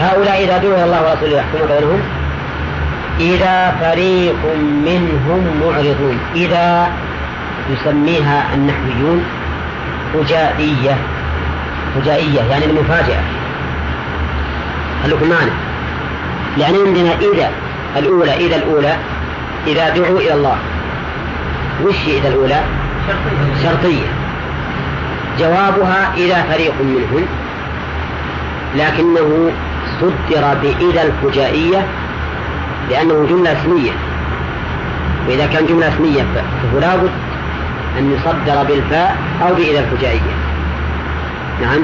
هؤلاء إذا دعوا الله ورسوله يحكم بينهم؟ إذا فريق منهم معرضون. إذا يسميها النحويون فجائية فجائية يعني المفاجأة. هل لكم معنى يعني عندنا إذا الأولى إذا الأولى إذا دعوا إلى الله. وش إذا الأولى؟ شرطية. جوابها إذا فريق منهم. لكنه صدر بإذا الفجائية لأنه جملة اسمية. وإذا كان جملة اسمية فهو لابد أن يصدر بالفاء أو بإذا الفجائية. نعم.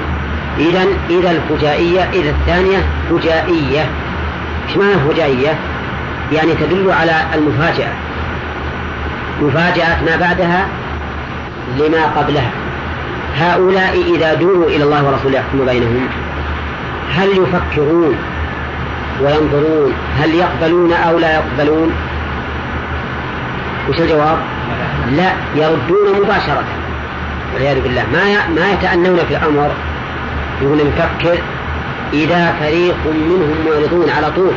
إذا إذا الفجائية إذا الثانية فجائية. إيش معنى فجائية؟ يعني تدل على المفاجأة. مفاجأة ما بعدها لما قبلها. هؤلاء إذا دعوا إلى الله ورسوله يحكم بينهم؟ هل يفكرون وينظرون هل يقبلون أو لا يقبلون؟ وش الجواب؟ لا يردون مباشرة. والعياذ بالله ما ما يتأنون في الأمر. يقول نفكر إذا فريق منهم معرضون على طول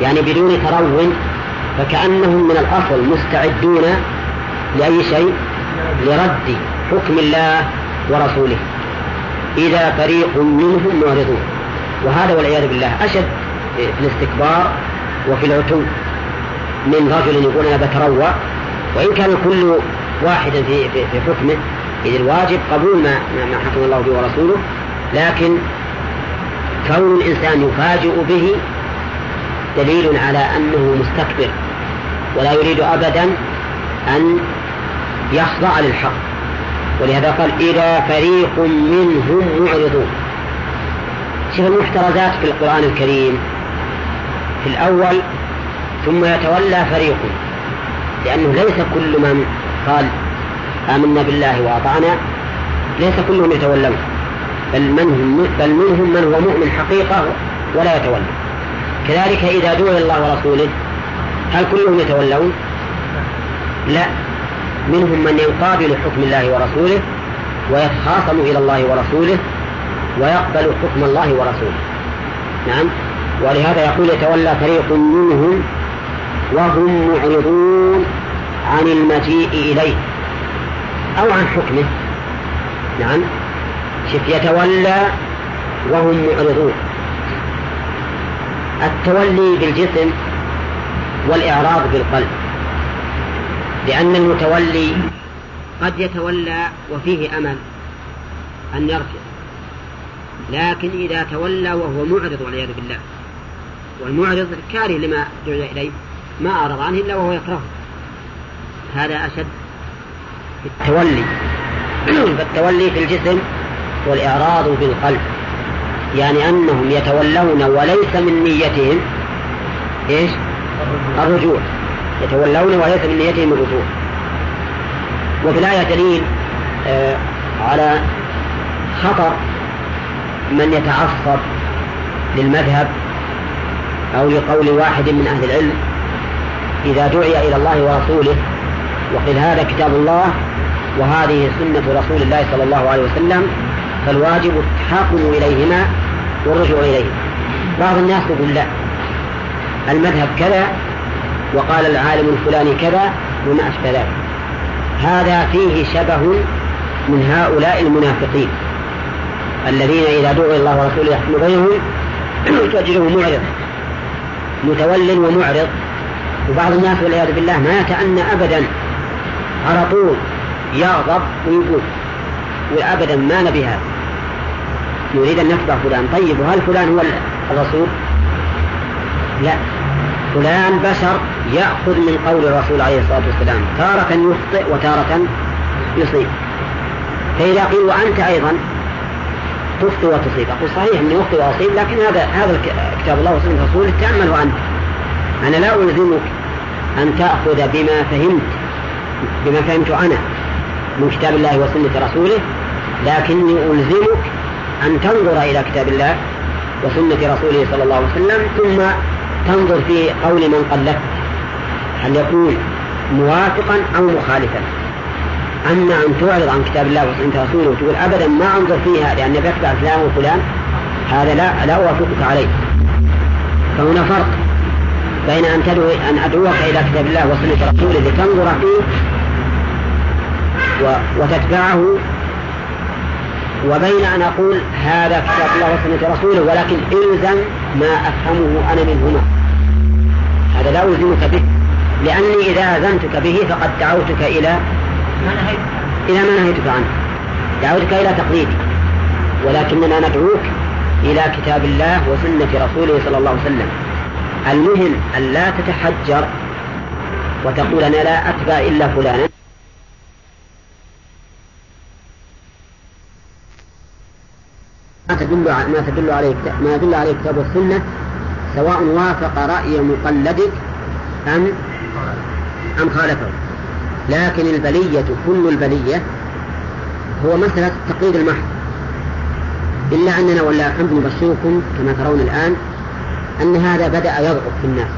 يعني بدون ترون فكأنهم من الأصل مستعدون لأي شيء؟ لرد. حكم الله ورسوله. إذا فريق منهم معرضون. وهذا والعياذ بالله أشد في الاستكبار وفي العتو. من رجل يقول أنا بتروى وإن كان كل واحد في, في, في حكمه إذ الواجب قبول ما, ما حكم الله به ورسوله لكن كون الإنسان يفاجئ به دليل على أنه مستكبر ولا يريد أبدا أن يخضع للحق. ولهذا قال إذا فريق منهم معرضون. شوف المحترزات في القرآن الكريم. في الأول ثم يتولى فريق. لأنه ليس كل من قال آمنا بالله وأطعنا ليس كلهم يتولون. بل, من بل منهم من هو مؤمن حقيقة ولا يتولى. كذلك إذا دعي الله ورسوله هل كلهم يتولون؟ لا. منهم من يقابل حكم الله ورسوله ويتخاصم إلى الله ورسوله ويقبل حكم الله ورسوله. نعم. ولهذا يقول يتولى فريق منهم وهم معرضون عن المجيء إليه أو عن حكمه. نعم. شف يتولى وهم معرضون. التولي بالجسم والإعراض بالقلب. لأن المتولي قد يتولى وفيه أمل أن يرجع. لكن إذا تولى وهو معرض والعياذ بالله. والمعرض كاره لما دعي إليه ما أعرض عنه إلا وهو يكرهه. هذا أشد في التولي. [clears throat] فالتولي في الجسم والإعراض بالقلب يعني أنهم يتولون وليس من نيتهم إيش؟ الرجوع. يتولون وليس من نيتهم الرجوع وفي الآية دليل آه على خطر من يتعصب للمذهب أو لقول واحد من أهل العلم إذا دعي إلى الله ورسوله وقيل هذا كتاب الله وهذه سنة رسول الله صلى الله عليه وسلم فالواجب التحاكم إليهما والرجوع إليهما بعض الناس يقول لا المذهب كذا وقال العالم الفلاني كذا وما أشبه ذلك. هذا فيه شبه من هؤلاء المنافقين الذين إذا دعوا الله ورسوله يحكم بينهم [clears throat] تجده معرض متول ومعرض. وبعض الناس والعياذ بالله ما يتأنى أبدا على طول يغضب ويقول وأبدا ما نبي هذا. نريد أن نتبع فلان. طيب وهل فلان هو الرسول؟ لا. فلان بشر يأخذ من قول الرسول عليه الصلاة والسلام تارة يخطئ وتارة يصيب. فإذا قيل وأنت أيضا تخطئ وتصيب. أقول صحيح أني أخطئ وأصيب لكن هذا هذا كتاب الله وسنة رسوله تأمله أنت أنا لا ألزمك أن تأخذ بما فهمت بما فهمت أنا من كتاب الله وسنة رسوله لكني ألزمك أن تنظر إلى كتاب الله وسنة رسوله صلى الله عليه وسلم ثم تنظر في قول من قلدت هل يكون موافقا أو مخالفا؟ أما أن تعرض عن كتاب الله وسنة رسوله وتقول أبدا ما أنظر فيها لأن بتبع فلان وفلان هذا لا لا أوافقك عليه. فهنا فرق بين أن تدعو أن أدعوك إلى كتاب الله وسنة رسوله لتنظر فيه وتتبعه وبين أن أقول هذا كتاب الله وسنة رسوله ولكن إلزم ما أفهمه أنا منهما. هذا لا ألزمك به. لأني إذا أذنتك به فقد دعوتك إلى إلى ما نهيتك عنه. دعوتك إلى تقليدي. ولكننا ندعوك إلى كتاب الله وسنة رسوله صلى الله عليه وسلم. المهم أن لا تتحجر وتقول أنا لا أتبع إلا فلانا. تدل ما تدل عليه ما يدل عليه كتاب السنة سواء وافق رأي مقلدك أم أم خالفه. لكن البلية كل البلية هو مسألة التقليد المحض. إلا أننا ولا الحمد نبشركم كما ترون الآن أن هذا بدأ يضعف في الناس.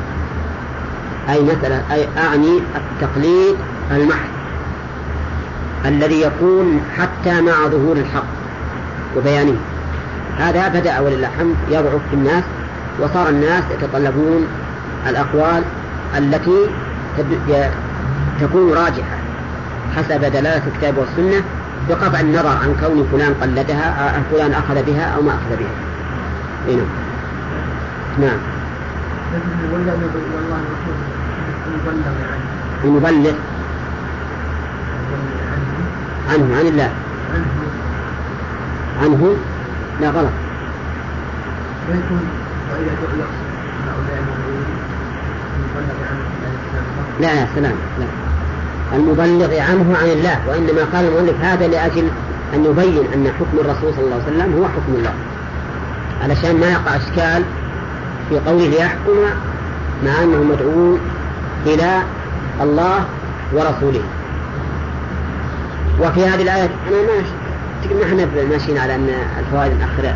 أي مسألة أي أعني التقليد المحض الذي يكون حتى مع ظهور الحق وبيانه. هذا بدأ ولله الحمد يضعف في الناس وصار الناس يتطلبون الأقوال التي تكون راجحة حسب دلالة الكتاب والسنة بقطع النظر عن كون فلان قلدها أو فلان أخذ بها أو ما أخذ بها. إيه نعم. نعم. المبلغ. عنه عن الله. عنه. لا غلط. لا لا سلام لا المبلغ عنه عن الله وإنما قال المؤلف هذا لأجل أن يبين أن حكم الرسول صلى الله عليه وسلم هو حكم الله. علشان ما يقع إشكال في قوله ليحكم مع أنه مدعو إلى الله ورسوله. وفي هذه الآية أنا ما إحنا ماشيين على أن الفوائد الأخرى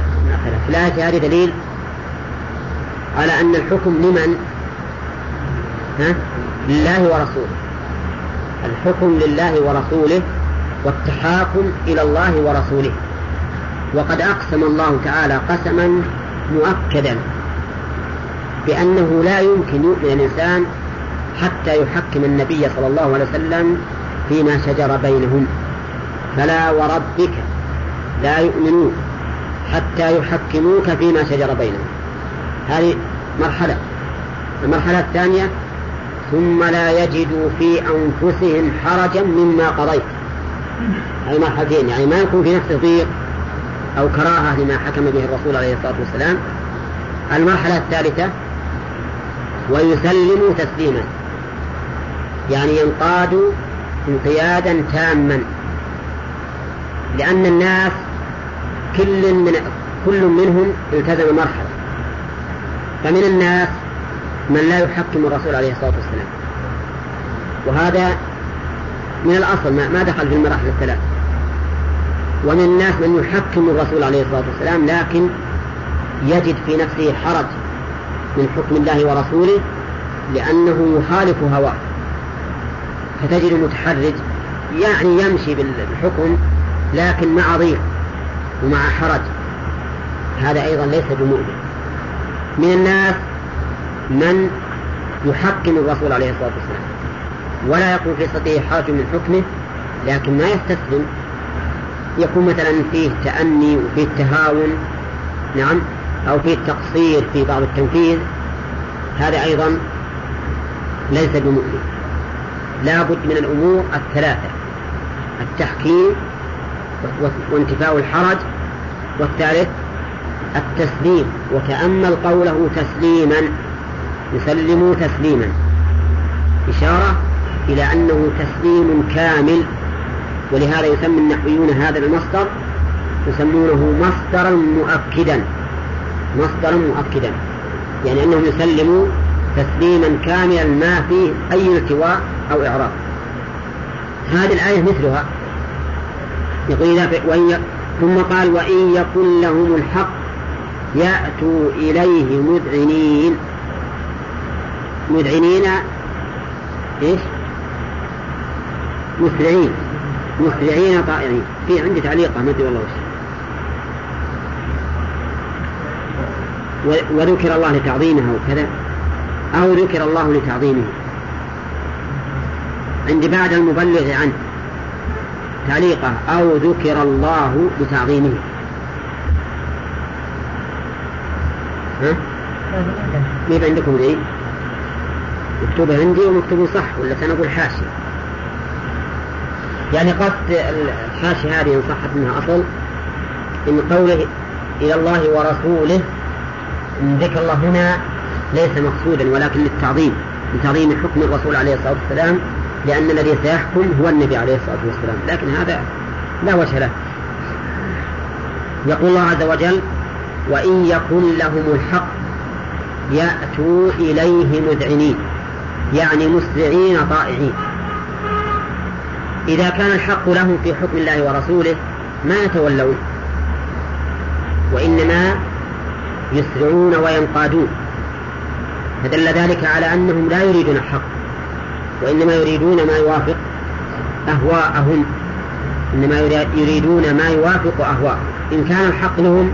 في الآية هذه دليل على أن الحكم لمن؟ ها؟ لله ورسوله. الحكم لله ورسوله والتحاكم إلى الله ورسوله. وقد أقسم الله تعالى قسما مؤكدا بأنه لا يمكن يؤمن الإنسان حتى يحكم النبي صلى الله عليه وسلم فيما شجر بينهم. فلا وربك لا يؤمنون حتى يحكموك فيما شجر بينهم. هذه مرحلة. المرحلة الثانية ثم لا يجدوا في أنفسهم حرجا مما قضيت. هذه مرحلتين يعني ما يكون في نفسه ضيق أو كراهة لما حكم به الرسول عليه الصلاة والسلام. المرحلة الثالثة ويسلموا تسليما. يعني ينقادوا انقيادا تاما. لأن الناس كل من كل منهم التزم مرحلة. فمن الناس من لا يحكم الرسول عليه الصلاة والسلام. وهذا من الأصل ما دخل في المراحل الثلاث. ومن الناس من يحكم الرسول عليه الصلاة والسلام لكن يجد في نفسه حرج من حكم الله ورسوله لأنه يخالف هواه. فتجد المتحرج يعني يمشي بالحكم لكن مع ضيق ومع حرج. هذا أيضا ليس بمؤمن. من الناس من يحكم الرسول عليه الصلاة والسلام. ولا يكون في صدره حرج من حكمه لكن ما يستسلم. يكون مثلا فيه تأني وفيه تهاون نعم أو فيه تقصير في بعض التنفيذ. هذا أيضا ليس بمؤمن. لا بد من الأمور الثلاثة التحكيم وانتفاء الحرج والثالث التسليم. وتأمل قوله تسليما. يسلموا تسليما. إشارة إلى أنه تسليم كامل ولهذا يسمي النحويون هذا المصدر يسمونه مصدرا مؤكدا. مصدرا مؤكدا. يعني أنهم يسلموا تسليما كاملا ما فيه أي التواء أو إعراب. هذه الآية مثلها. يقول إذا وإن ثم قال وإن يكن لهم الحق يأتوا إليه مذعنين. مذعنين إيش؟ مسرعين مسرعين طائعين في عندي تعليقة ما أدري والله وش. وذكر الله لتعظيمها وكذا أو ذكر الله لتعظيمه. عندي بعد المبلغ عنه. تعليقة. أو ذكر الله لتعظيمه. ها؟ كيف عندكم ذي؟ مكتوبة عندي ومكتوبة صح ولا سنقول حاشية؟ يعني قصد الحاشية هذه إن صحت منها أصل إن قوله إلى الله ورسوله إن ذكر الله هنا ليس مقصودا ولكن للتعظيم لتعظيم حكم الرسول عليه الصلاة والسلام لأن الذي سيحكم هو النبي عليه الصلاة والسلام. لكن هذا لا وجه له. يقول الله عز وجل وإن يكن لهم الحق يأتوا إليه مذعنين. يعني مسرعين طائعين. إذا كان الحق لهم في حكم الله ورسوله ما يتولون. وإنما يسرعون وينقادون. فدل ذلك على أنهم لا يريدون الحق. وإنما يريدون ما يوافق أهواءهم. إنما يريدون ما يوافق أهواءهم. إن كان الحق لهم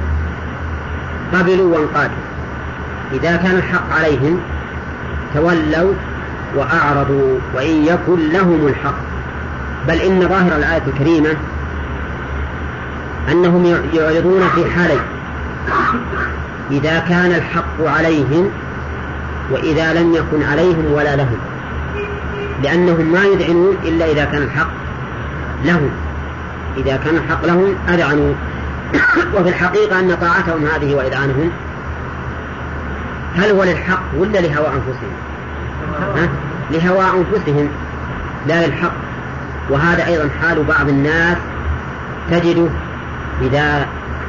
قبلوا وانقادوا. إذا كان الحق عليهم تولوا وأعرضوا وإن يكن لهم الحق. بل إن ظاهر الآية الكريمة أنهم يعرضون في حالين. إذا كان الحق عليهم وإذا لم يكن عليهم ولا لهم. لأنهم ما يذعنون إلا إذا كان الحق لهم. إذا كان الحق لهم أذعنوا. [coughs] وفي الحقيقة أن طاعتهم هذه وإذعانهم. هل هو للحق ولا لهوى أنفسهم؟ ها؟ لهوى أنفسهم لا للحق وهذا أيضا حال بعض الناس تجده إذا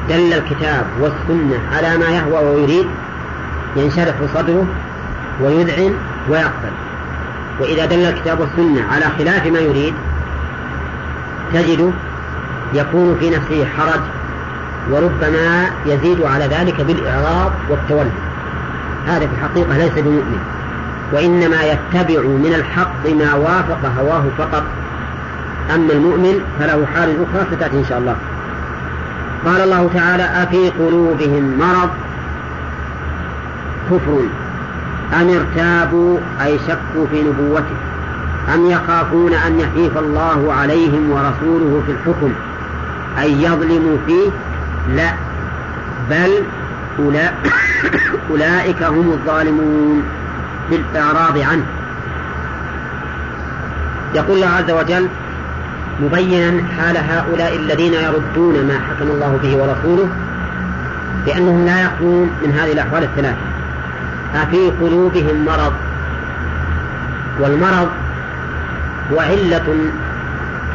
دل الكتاب والسنة على ما يهوى ويريد ينشرح صدره ويذعن ويقبل وإذا دل الكتاب والسنة على خلاف ما يريد تجد يكون في نفسه حرج وربما يزيد على ذلك بالإعراض والتولي. هذا في الحقيقة ليس بمؤمن. وإنما يتبع من الحق ما وافق هواه فقط. أما المؤمن فله حال أخرى ستأتي إن شاء الله. قال الله تعالى أفي قلوبهم مرض؟ كفر. أم ارتابوا أي شكوا في نبوته؟ أم يخافون أن يحيف الله عليهم ورسوله في الحكم؟ أن يظلموا فيه؟ لا. بل أولئك [coughs] هم الظالمون. بالإعراض عنه. يقول الله عز وجل مبينا حال هؤلاء الذين يردون ما حكم الله به ورسوله بأنهم لا يخلون من هذه الأحوال الثلاثة. أفي قلوبهم مرض والمرض هو علة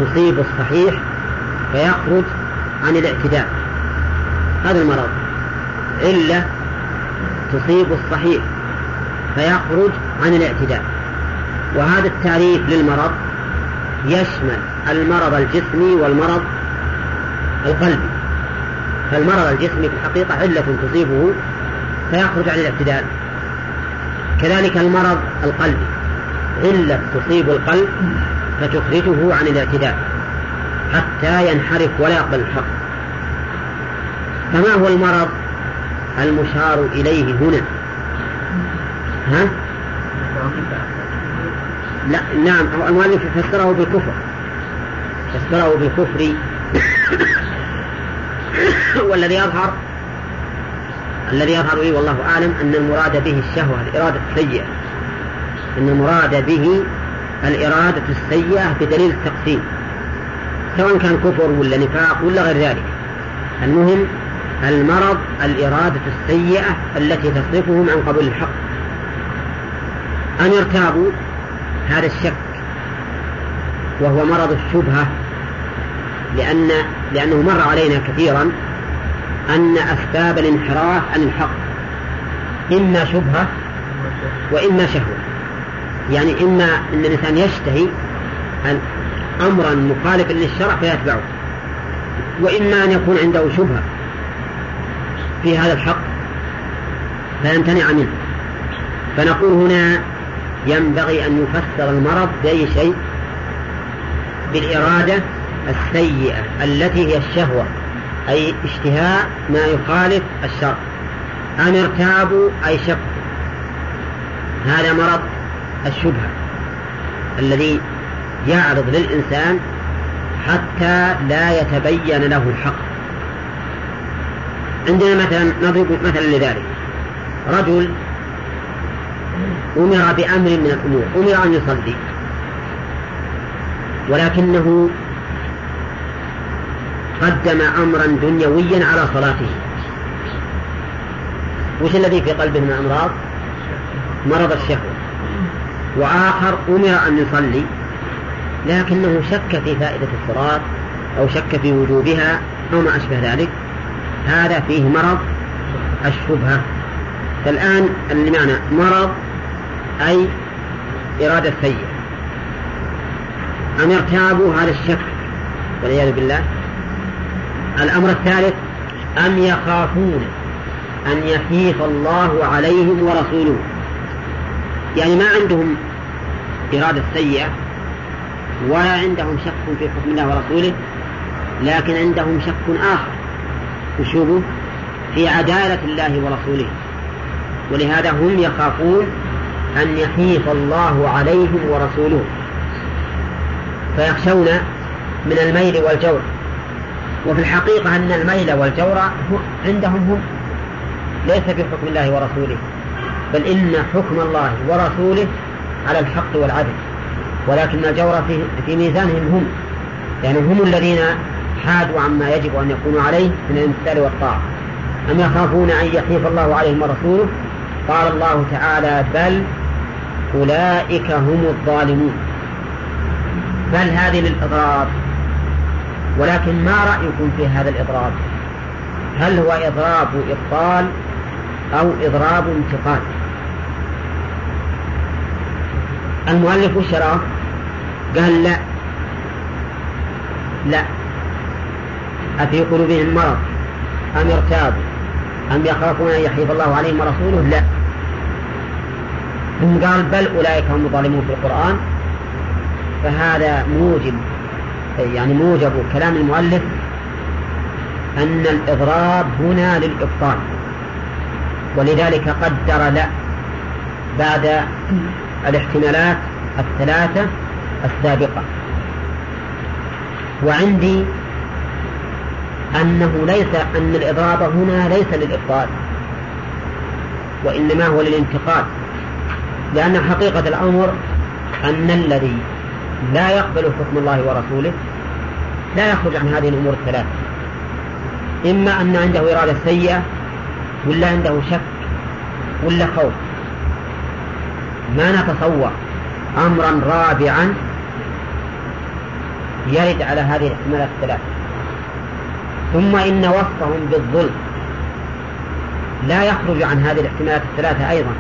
تصيب الصحيح فيخرج عن الاعتداء. هذا المرض علة تصيب الصحيح. فيخرج عن الاعتداء. وهذا التعريف للمرض يشمل المرض الجسمي والمرض القلبي. فالمرض الجسمي في الحقيقة علة تصيبه فيخرج عن الاعتدال كذلك المرض القلبي علة تصيب القلب فتخرجه عن الاعتدال حتى ينحرف ولا يقبل الحق. فما هو المرض المشار إليه هنا؟ ها؟ لا نعم المؤلف فسره بالكفر. فسره بالكفر. [coughs] والذي يظهر الذي يظهر لي والله أعلم أن المراد به الشهوة الإرادة السيئة. أن المراد به الإرادة السيئة بدليل التقسيم. سواء كان كفر ولا نفاق ولا غير ذلك. المهم المرض الإرادة السيئة التي تصرفهم عن قبول الحق. أن يرتابوا هذا الشك وهو مرض الشبهة لأن لأنه مر علينا كثيرا أن أسباب الانحراف عن الحق إما شبهة وإما شهوة. يعني إما أن الإنسان يشتهي أمرا مخالفا للشرع فيتبعه وإما أن يكون عنده شبهة في هذا الحق فيمتنع منه. فنقول هنا ينبغي أن يفسر المرض بأي شيء؟ بالإرادة السيئة التي هي الشهوة أي اشتهاء ما يخالف الشرع. أن ارتابوا أي شك هذا مرض الشبهة الذي يعرض للإنسان حتى لا يتبين له الحق. عندنا مثلا نضرب مثلا لذلك. رجل أمر بأمر من الأمور أمر أن يصلي. ولكنه قدم أمرا دنيويا على صلاته. وش الذي في قلبه من أمراض؟ مرض الشهوة. وآخر أمر أن يصلي لكنه شك في فائدة الصلاة أو شك في وجوبها أو ما أشبه ذلك. هذا فيه مرض الشبهة. فالآن المعنى مرض أي إرادة سيئة. أم ارتابوا هذا الشك والعياذ بالله؟ الأمر الثالث أم يخافون أن يخيف الله عليهم ورسوله؟ يعني ما عندهم إرادة سيئة ولا عندهم شك في حكم الله ورسوله لكن عندهم شك آخر. وشوفوا في عدالة الله ورسوله. ولهذا هم يخافون أن يحيف الله عليهم ورسوله. فيخشون من الميل والجور. وفي الحقيقة أن الميل والجور عندهم هم ليس في حكم الله ورسوله بل إن حكم الله ورسوله على الحق والعدل. ولكن الجور في, في ميزانهم هم يعني هم الذين حادوا عما يجب أن يكونوا عليه من الامتثال والطاعة. أم يخافون أن يحيف الله عليهم ورسوله؟ قال الله تعالى بل أولئك هم الظالمون. بل هذه للإضراب ولكن ما رأيكم في هذا الإضراب هل هو إضراب إبطال أو إضراب انتقال؟ المؤلف وش قال لا. لا. أفي قلوبهم مرض؟ أم ارتابوا؟ أم يخافون أن يحيف الله عليهم ورسوله؟ لا. ثم قال بل أولئك هم الظالمون في القرآن. فهذا موجب يعني موجب كلام المؤلف أن الإضراب هنا للإبطال. ولذلك قدر لا بعد الاحتمالات الثلاثة السابقة. وعندي أنه ليس أن الإضراب هنا ليس للإبطال وإنما هو للانتقال لأن حقيقة الأمر أن الذي لا يقبل حكم الله ورسوله لا يخرج عن هذه الأمور الثلاثة. إما أن عنده إرادة سيئة ولا عنده شك ولا خوف. ما نتصور أمرا رابعا يرد على هذه الاحتمالات الثلاثة. ثم إن وصفهم بالظلم لا يخرج عن هذه الاحتمالات الثلاثة أيضا.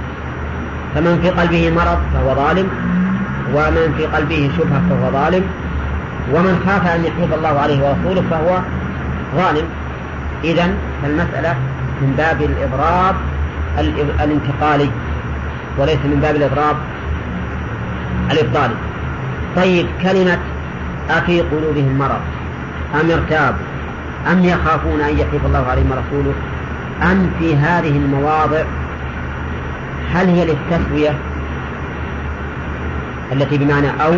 فمن في قلبه مرض فهو ظالم ومن في قلبه شبهة فهو ظالم ومن خاف أن يحيف الله عليه ورسوله فهو ظالم. إذا فالمسألة من باب الإضراب الانتقالي وليس من باب الإضراب الإبطالي. طيب كلمة أفي قلوبهم مرض أم ارتابوا أم يخافون أن يحيف الله عليهم ورسوله أم في هذه المواضع هل هي للتسوية التي بمعنى أو؟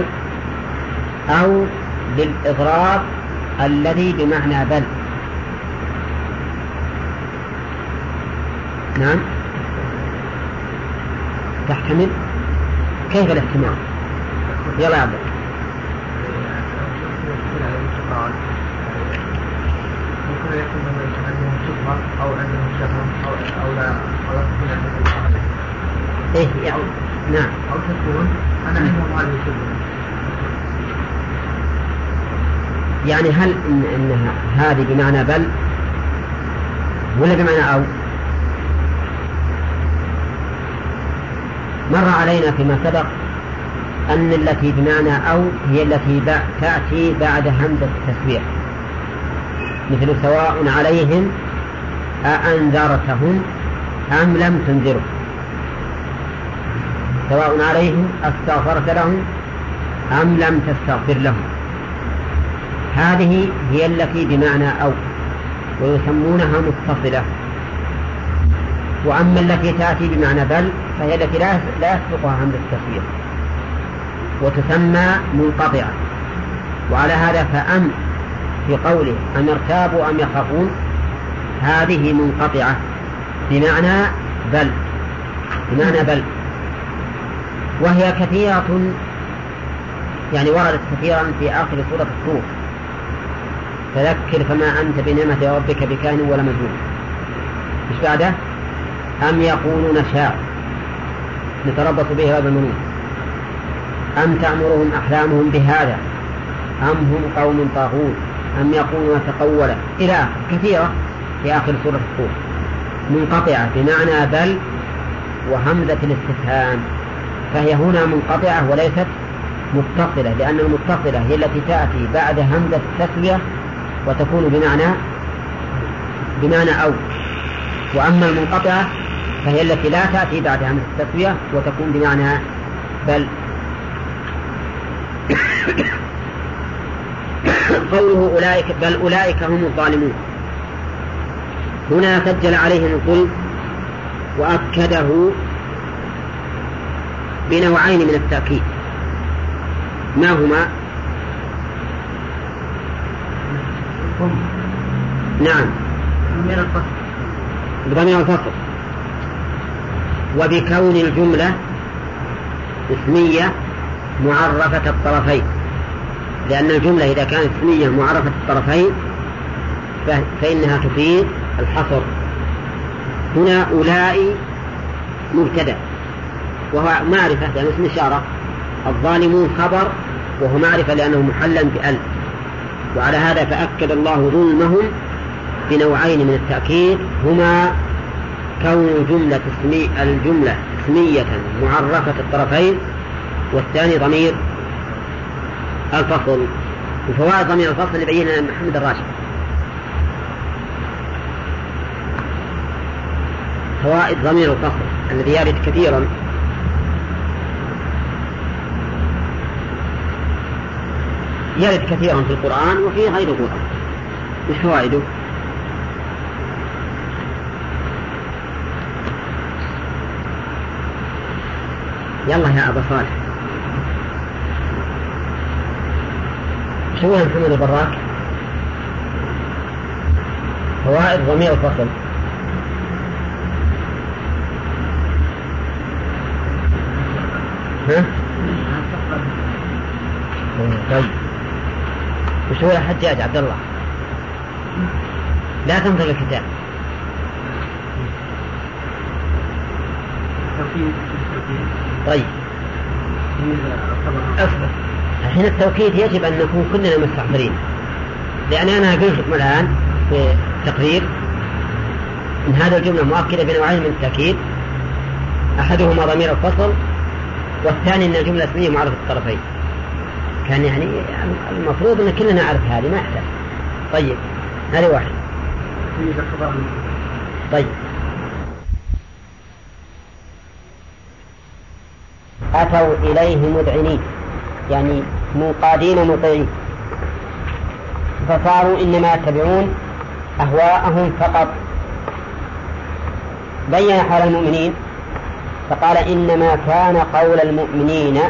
أو للإضراب الذي بمعنى بل. نعم. تحتمل. كيف الاحتمال؟ يلا يا عبد. أو عندهم شبهة أو أو لا. إيه يعني نعم. أو تكون أنا يعني هل إن إنها هذه بمعنى بل؟ ولا بمعنى أو؟ مر علينا فيما سبق أن التي بمعنى أو هي التي تأتي بعد همزة التسوية. مثل سواء عليهم أأنذرتهم أم لم تنذرهم. سواء عليهم أستغفرت لهم أم لم تستغفر لهم. هذه هي التي بمعنى أو ويسمونها متصلة. وأما التي تأتي بمعنى بل فهي التي لا لا يسبقها همز التسوية وتسمى منقطعة. وعلى هذا فأم في قوله أم ارتابوا أم يخافون هذه منقطعة. بمعنى بل بمعنى بل. وهي كثيرة يعني وردت كثيرا في آخر سورة الطور. فذكر فما أنت بنعمة ربك بكائن ولا مجنون. إيش بعده؟ أم يقولون شاعر نتربص به هذا المنون أم تأمرهم أحلامهم بهذا؟ أم هم قوم طاغون؟ أم يقولون تقوله إلى آخر. كثيرة في آخر سورة الطور. منقطعة بمعنى بل وهمزة الاستفهام. فهي هنا منقطعة وليست متصلة لأن المتصلة هي التي تأتي بعد همزة التسوية وتكون بمعنى بمعنى أو. وأما المنقطعة فهي التي لا تأتي بعد همزة التسوية وتكون بمعنى بل. قوله أولئك بل أولئك هم الظالمون. هنا سجل عليهم الظلم وأكده بنوعين من التأكيد. ما هما؟ نعم. بضمير الفصل. وبكون الجملة اسمية معرفة الطرفين. لأن الجملة إذا كانت اسمية معرفة الطرفين فإنها تفيد الحصر. هنا أولئي مبتدأ. وهو معرفة لأنه اسم إشارة. الظالمون خبر وهو معرفة لأنه محلا بأل وعلى هذا فأكد الله ظلمهم بنوعين من التأكيد. هما كون الجملة اسمي الجملة اسمية معرفة الطرفين والثاني ضمير الفصل. وفوائد ضمير الفصل يبينها محمد الراشد. فوائد ضمير الفصل الذي يرد كثيرا. يرد كثيرا في القرآن وفي غير القرآن. وش فوائده؟ يلا يا أبا صالح. شو محمد البراك؟ فوائد ضمير الفصل. ها؟ طيب. وش هو يا حجاج عبد الله؟ لا تنظر الكتاب طيب. اصبر الحين التوكيد يجب أن نكون كلنا مستحضرين لأن أنا قلت لكم الآن في التقرير إن هذه الجملة مؤكدة بنوعين من التأكيد. أحدهما ضمير الفصل والثاني إن الجملة اسمية معرفه الطرفين. كان يعني المفروض إن كلنا نعرف هذه ما يحتاج. طيب هذه واحد طيب. أتوا إليه مذعنين يعني منقادين مطيعين فصاروا إنما يتبعون أهواءهم فقط. بين حال المؤمنين فقال إنما كان قول المؤمنين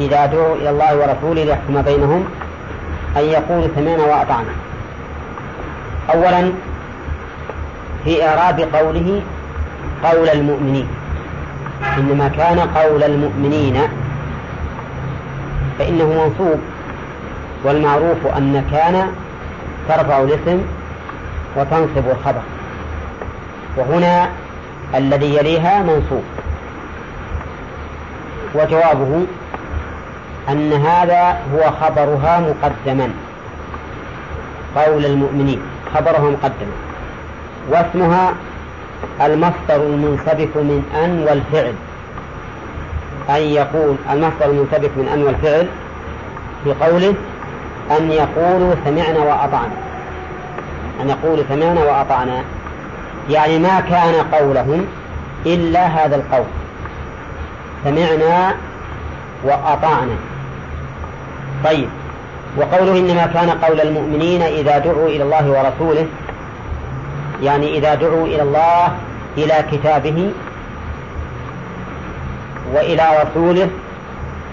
إذا دعوا إلى الله ورسوله ليحكم بينهم أن يقولوا سمعنا وأطعنا. أولا في إعراب قوله قول المؤمنين. إنما كان قول المؤمنين فإنه منصوب والمعروف أن كان ترفع الاسم وتنصب الخبر. وهنا الذي يليها منصوب. وجوابه أن هذا هو خبرها مقدما. قول المؤمنين خبرها مقدما. واسمها المصدر المنسبك من أن والفعل. أن يقول المصدر المنسبك من أن والفعل في قوله أن يقولوا سمعنا وأطعنا. أن يقولوا سمعنا وأطعنا. يعني ما كان قولهم إلا هذا القول. سمعنا وأطعنا. طيب. وقوله إنما كان قول المؤمنين إذا دعوا إلى الله ورسوله يعني إذا دعوا إلى الله إلى كتابه وإلى رسوله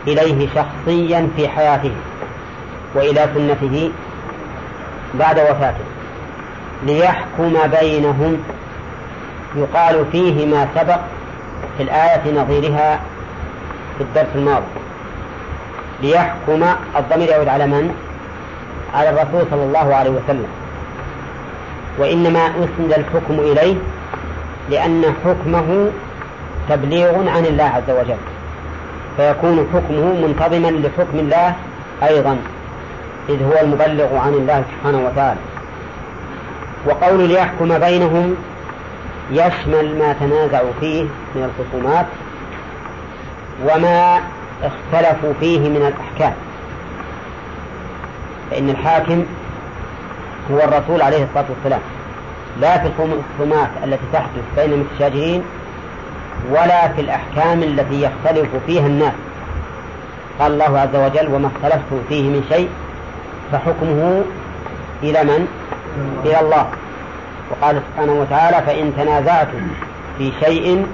إليه شخصيا في حياته وإلى سنته بعد وفاته ليحكم بينهم يقال فيه ما سبق في الآية نظيرها في الدرس الماضي. ليحكم الضمير يعود على من؟ على الرسول صلى الله عليه وسلم. وإنما أسند الحكم إليه لأن حكمه تبليغ عن الله عز وجل. فيكون حكمه منتظما لحكم الله أيضا إذ هو المبلغ عن الله سبحانه وتعالى. وقول ليحكم بينهم يشمل ما تنازعوا فيه من الخصومات وما اختلفوا فيه من الأحكام. فإن الحاكم هو الرسول عليه الصلاة والسلام. لا في الخصومات التي تحدث بين المتشاجرين ولا في الأحكام التي يختلف فيها الناس. قال الله عز وجل وما اختلفتم فيه من شيء فحكمه إلى من؟ إلى الله. وقال سبحانه وتعالى فإن تنازعتم في شيء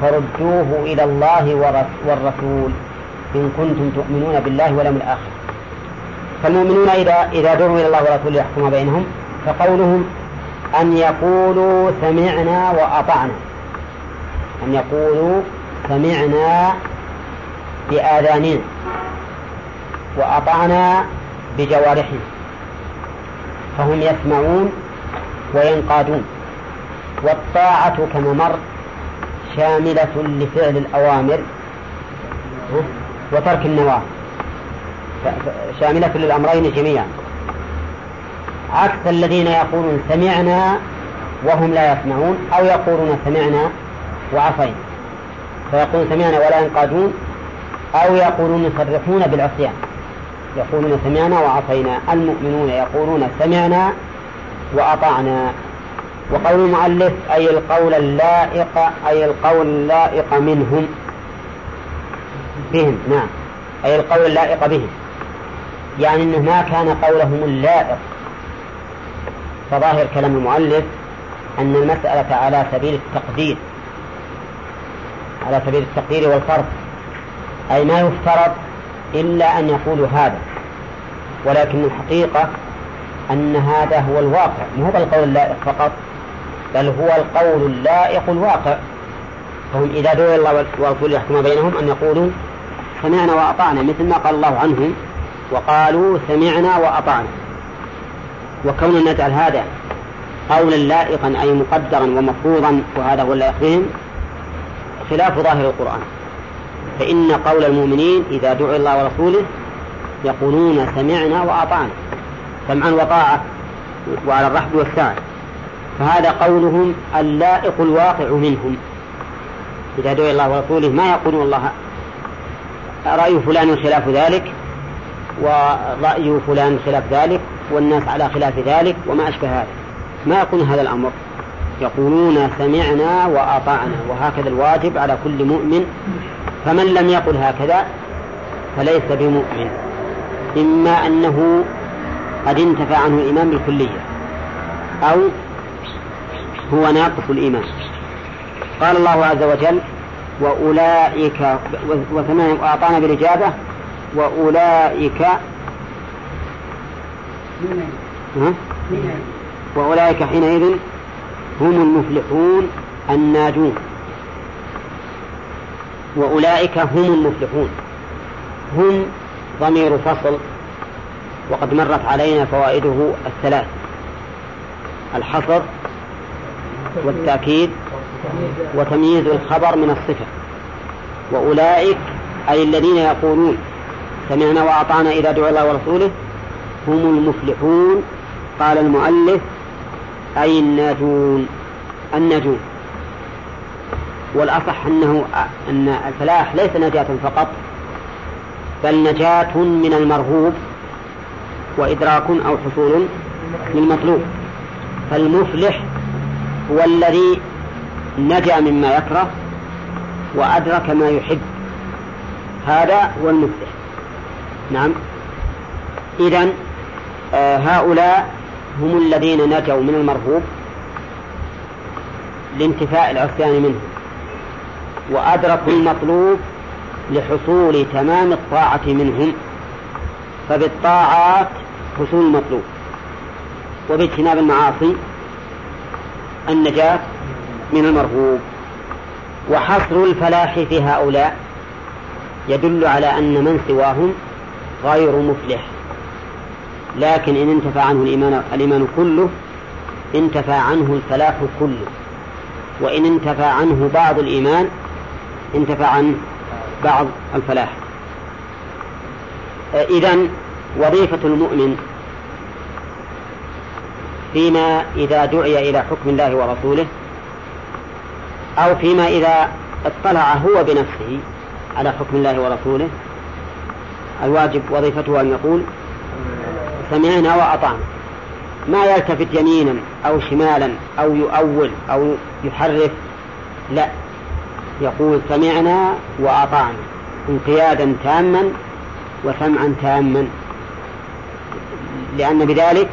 فردوه إلى الله والرسول. إن كنتم تؤمنون بالله واليوم الآخر. فالمؤمنون إذا إذا دعوا إلى الله ورسوله يحكم بينهم فقولهم أن يقولوا سمعنا وأطعنا. أن يقولوا سمعنا بآذاننا وأطعنا بجوارحنا. فهم يسمعون وينقادون. والطاعة كما مر شاملة لفعل الأوامر. وترك النواهي شاملة للأمرين جميعا. عكس الذين يقولون سمعنا وهم لا يسمعون أو يقولون سمعنا وعصينا. فيقولون سمعنا ولا ينقادون أو يقولون يصرحون بالعصيان. يقولون سمعنا وعصينا. المؤمنون يقولون سمعنا وأطعنا. وقول المؤلف أي القول اللائق أي القول اللائق منهم. بهم نعم. أي القول اللائق بهم. يعني أنه ما كان قولهم اللائق. فظاهر كلام المؤلف أن المسألة على سبيل التقدير على سبيل التقدير والفرض. أي ما يفترض إلا أن يقولوا هذا. ولكن الحقيقة أن هذا هو الواقع. مو هو القول اللائق فقط بل هو القول اللائق الواقع. فهم إذا دعوا الله ورسوله يحكم بينهم أن يقولوا سمعنا وأطعنا مثل ما قال الله عنهم وقالوا سمعنا وأطعنا. وكون نجعل هذا قولا لائقا أي مقدرا ومفروضا وهذا هو بهم خلاف ظاهر القرآن. فإن قول المؤمنين إذا دعوا الله ورسوله يقولون سمعنا وأطعنا. سمعا وطاعة وعلى الرحب والسعة. فهذا قولهم اللائق الواقع منهم. إذا دعوا الله ورسوله ما يقولون الله رأي فلان خلاف ذلك ورأي فلان خلاف ذلك والناس على خلاف ذلك وما أشبه هذا. ما يقولون هذا الأمر. يقولون سمعنا وأطعنا وهكذا الواجب على كل مؤمن. فمن لم يقل هكذا فليس بمؤمن. إما أنه قد انتفى عنه الإيمان بالكلية أو هو ناقص الإيمان. قال الله عز وجل وأولئك وثمان وأعطانا بالإجابة وأولئك؟ وأولئك حينئذ هم المفلحون الناجون. وأولئك هم المفلحون. هم ضمير فصل وقد مرت علينا فوائده الثلاث. الحصر والتأكيد وتمييز الخبر من الصفة. وأولئك أي الذين يقولون سمعنا وأطعنا إذا دعا الله ورسوله هم المفلحون. قال المؤلف أي الناجون الناجون والأصح أنه أن الفلاح ليس نجاة فقط بل نجاة من المرهوب وإدراك أو حصول للمطلوب. فالمفلح هو الذي نجا مما يكره وأدرك ما يحب. هذا هو المفلح نعم. إذا آه هؤلاء هم الذين نجوا من المرهوب لانتفاء العصيان منه وأدركوا المطلوب لحصول تمام الطاعة منهم فبالطاعات حصول المطلوب وباجتناب المعاصي النجاة من المرغوب وحصر الفلاح في هؤلاء يدل على أن من سواهم غير مفلح. لكن إن انتفى عنه الإيمان, الإيمان كله انتفى عنه الفلاح كله. وإن انتفى عنه بعض الإيمان انتفى عنه بعض الفلاح. إذا وظيفة المؤمن فيما إذا دعي إلى حكم الله ورسوله أو فيما إذا اطلع هو بنفسه على حكم الله ورسوله الواجب وظيفته أن يقول سمعنا وأطعنا. ما يلتفت يمينا أو شمالا أو يؤول أو يحرف لا. يقول سمعنا وأطعنا انقيادا تاما وسمعا تاما. لأن بذلك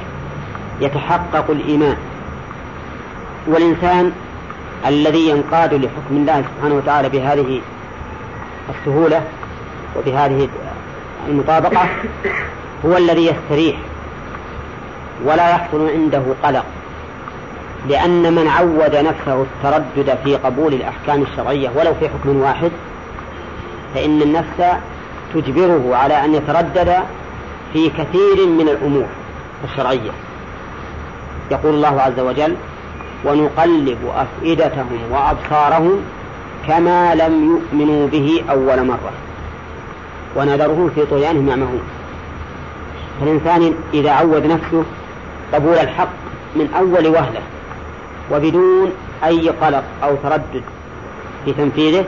يتحقق الإيمان. والإنسان الذي ينقاد لحكم الله سبحانه وتعالى بهذه السهولة وبهذه المطابقة هو الذي يستريح ولا يحصل عنده قلق لأن من عود نفسه التردد في قبول الأحكام الشرعية ولو في حكم واحد فإن النفس تجبره على أن يتردد في كثير من الأمور الشرعية. يقول الله عز وجل ونقلب أفئدتهم وأبصارهم كما لم يؤمنوا به أول مرة. ونذرهم في طغيانهم يعمهون فالإنسان إذا عود نفسه قبول الحق من أول وهلة وبدون أي قلق أو تردد في تنفيذه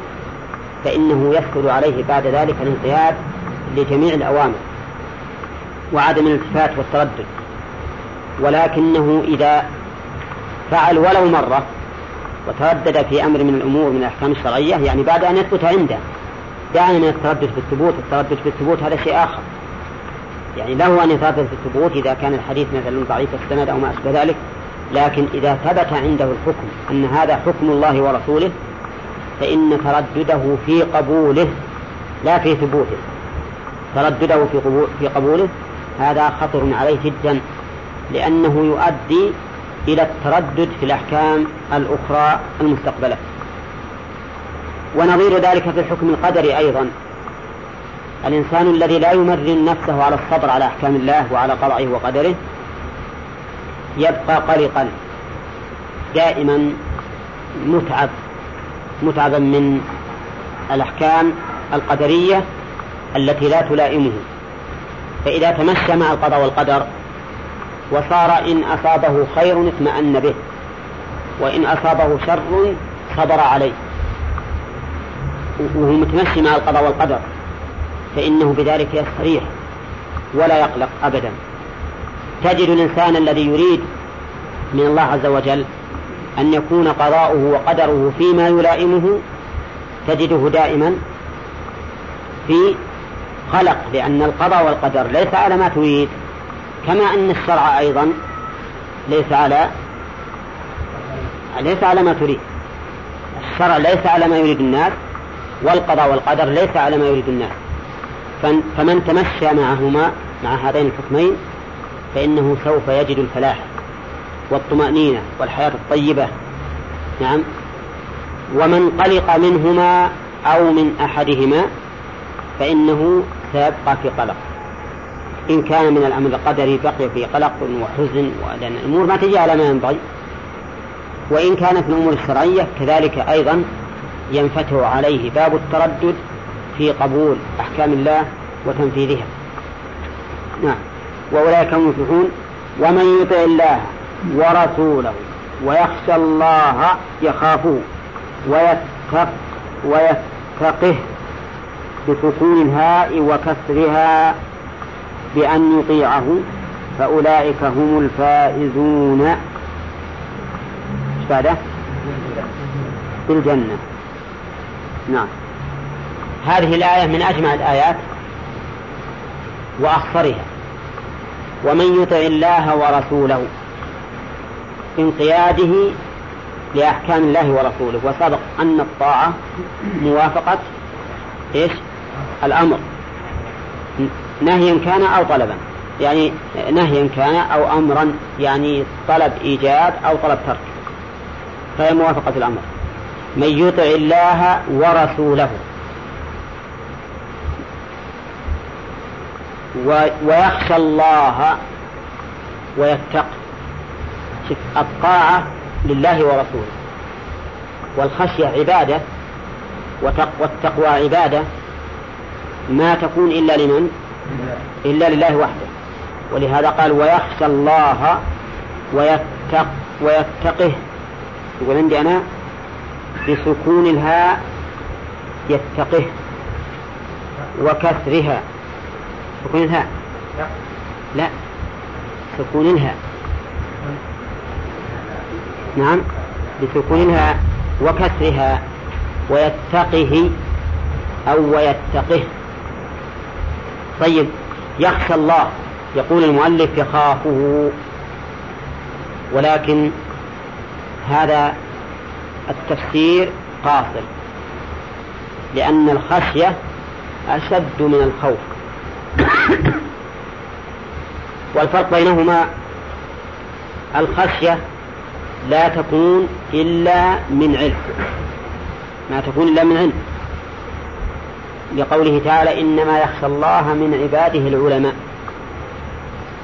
فإنه يسهل عليه بعد ذلك الانقياد لجميع الأوامر وعدم الالتفات والتردد. ولكنه إذا فعل ولو مرة وتردد في أمر من الأمور من الأحكام الشرعية يعني بعد أن يثبت عنده. دعنا من التردد في الثبوت التردد في الثبوت هذا شيء آخر. يعني له أن يتردد في الثبوت إذا كان الحديث مثلا ضعيف السند أو ما أشبه ذلك لكن إذا ثبت عنده الحكم أن هذا حكم الله ورسوله فإن تردده في قبوله لا في ثبوته. تردده في, قبول في قبوله هذا خطر عليه جدا لأنه يؤدي إلى التردد في الأحكام الأخرى المستقبلة. ونظير ذلك في الحكم القدري أيضا. الإنسان الذي لا يمرن نفسه على الصبر على أحكام الله وعلى قضائه وقدره يبقى قلقا دائما متعب متعبا من الأحكام القدرية التي لا تلائمه. فإذا تمشى مع القضاء والقدر وصار إن أصابه خير اطمأن به وإن أصابه شر صبر عليه. وهو متمشي مع القضاء والقدر فإنه بذلك يستريح ولا يقلق أبدا. تجد الإنسان الذي يريد من الله عز وجل أن يكون قضاؤه وقدره فيما يلائمه تجده دائما في قلق لأن القضاء والقدر ليس على ما تريد. كما أن الشرع أيضا ليس على ليس على ما تريد. الشرع ليس على ما يريد الناس والقضاء والقدر ليس على ما يريد الناس. فمن تمشى معهما مع هذين الحكمين فإنه سوف يجد الفلاح والطمأنينة والحياة الطيبة. نعم. ومن قلق منهما أو من أحدهما فإنه سيبقى في قلق. إن كان من الأمر القدري بقي في قلق وحزن لأن الأمور ما تجي على ما ينبغي وإن كانت الأمور الشرعية كذلك أيضا ينفتح عليه باب التردد في قبول أحكام الله وتنفيذها. نعم. وأولئك هم المفلحون. ومن يطع الله ورسوله ويخشى الله يخافه ويتق ويتقه بسكون الهاء وكسرها بأن يطيعه فأولئك هم الفائزون. بعده؟ في الجنة. نعم. هذه الآية من أجمع الآيات وأخصرها ومن يطع الله ورسوله انقياده لأحكام الله ورسوله. وسبق أن الطاعة موافقة إيش؟ الأمر. نهيا كان أو طلبا. يعني نهيا كان أو أمرا يعني طلب إيجاد أو طلب ترك. فهي موافقة الأمر. من يطع الله ورسوله. ويخشى الله ويتق الطاعة لله ورسوله. والخشية عبادة. والتقوى عبادة. ما تكون إلا لمن؟ إلا لله وحده. ولهذا قال ويخشى الله ويتق ويتقه. يقول عندي أنا بسكون الهاء يتقه وكسرها. سكون الهاء لا. سكون الهاء نعم. بسكون الهاء وكسرها ويتقه أو ويتقه. طيب يخشى الله يقول المؤلف يخافه. ولكن هذا التفسير قاصر لأن الخشية أشد من الخوف. والفرق بينهما الخشية لا تكون إلا من علم. ما تكون إلا من علم. لقوله تعالى إنما يخشى الله من عباده العلماء.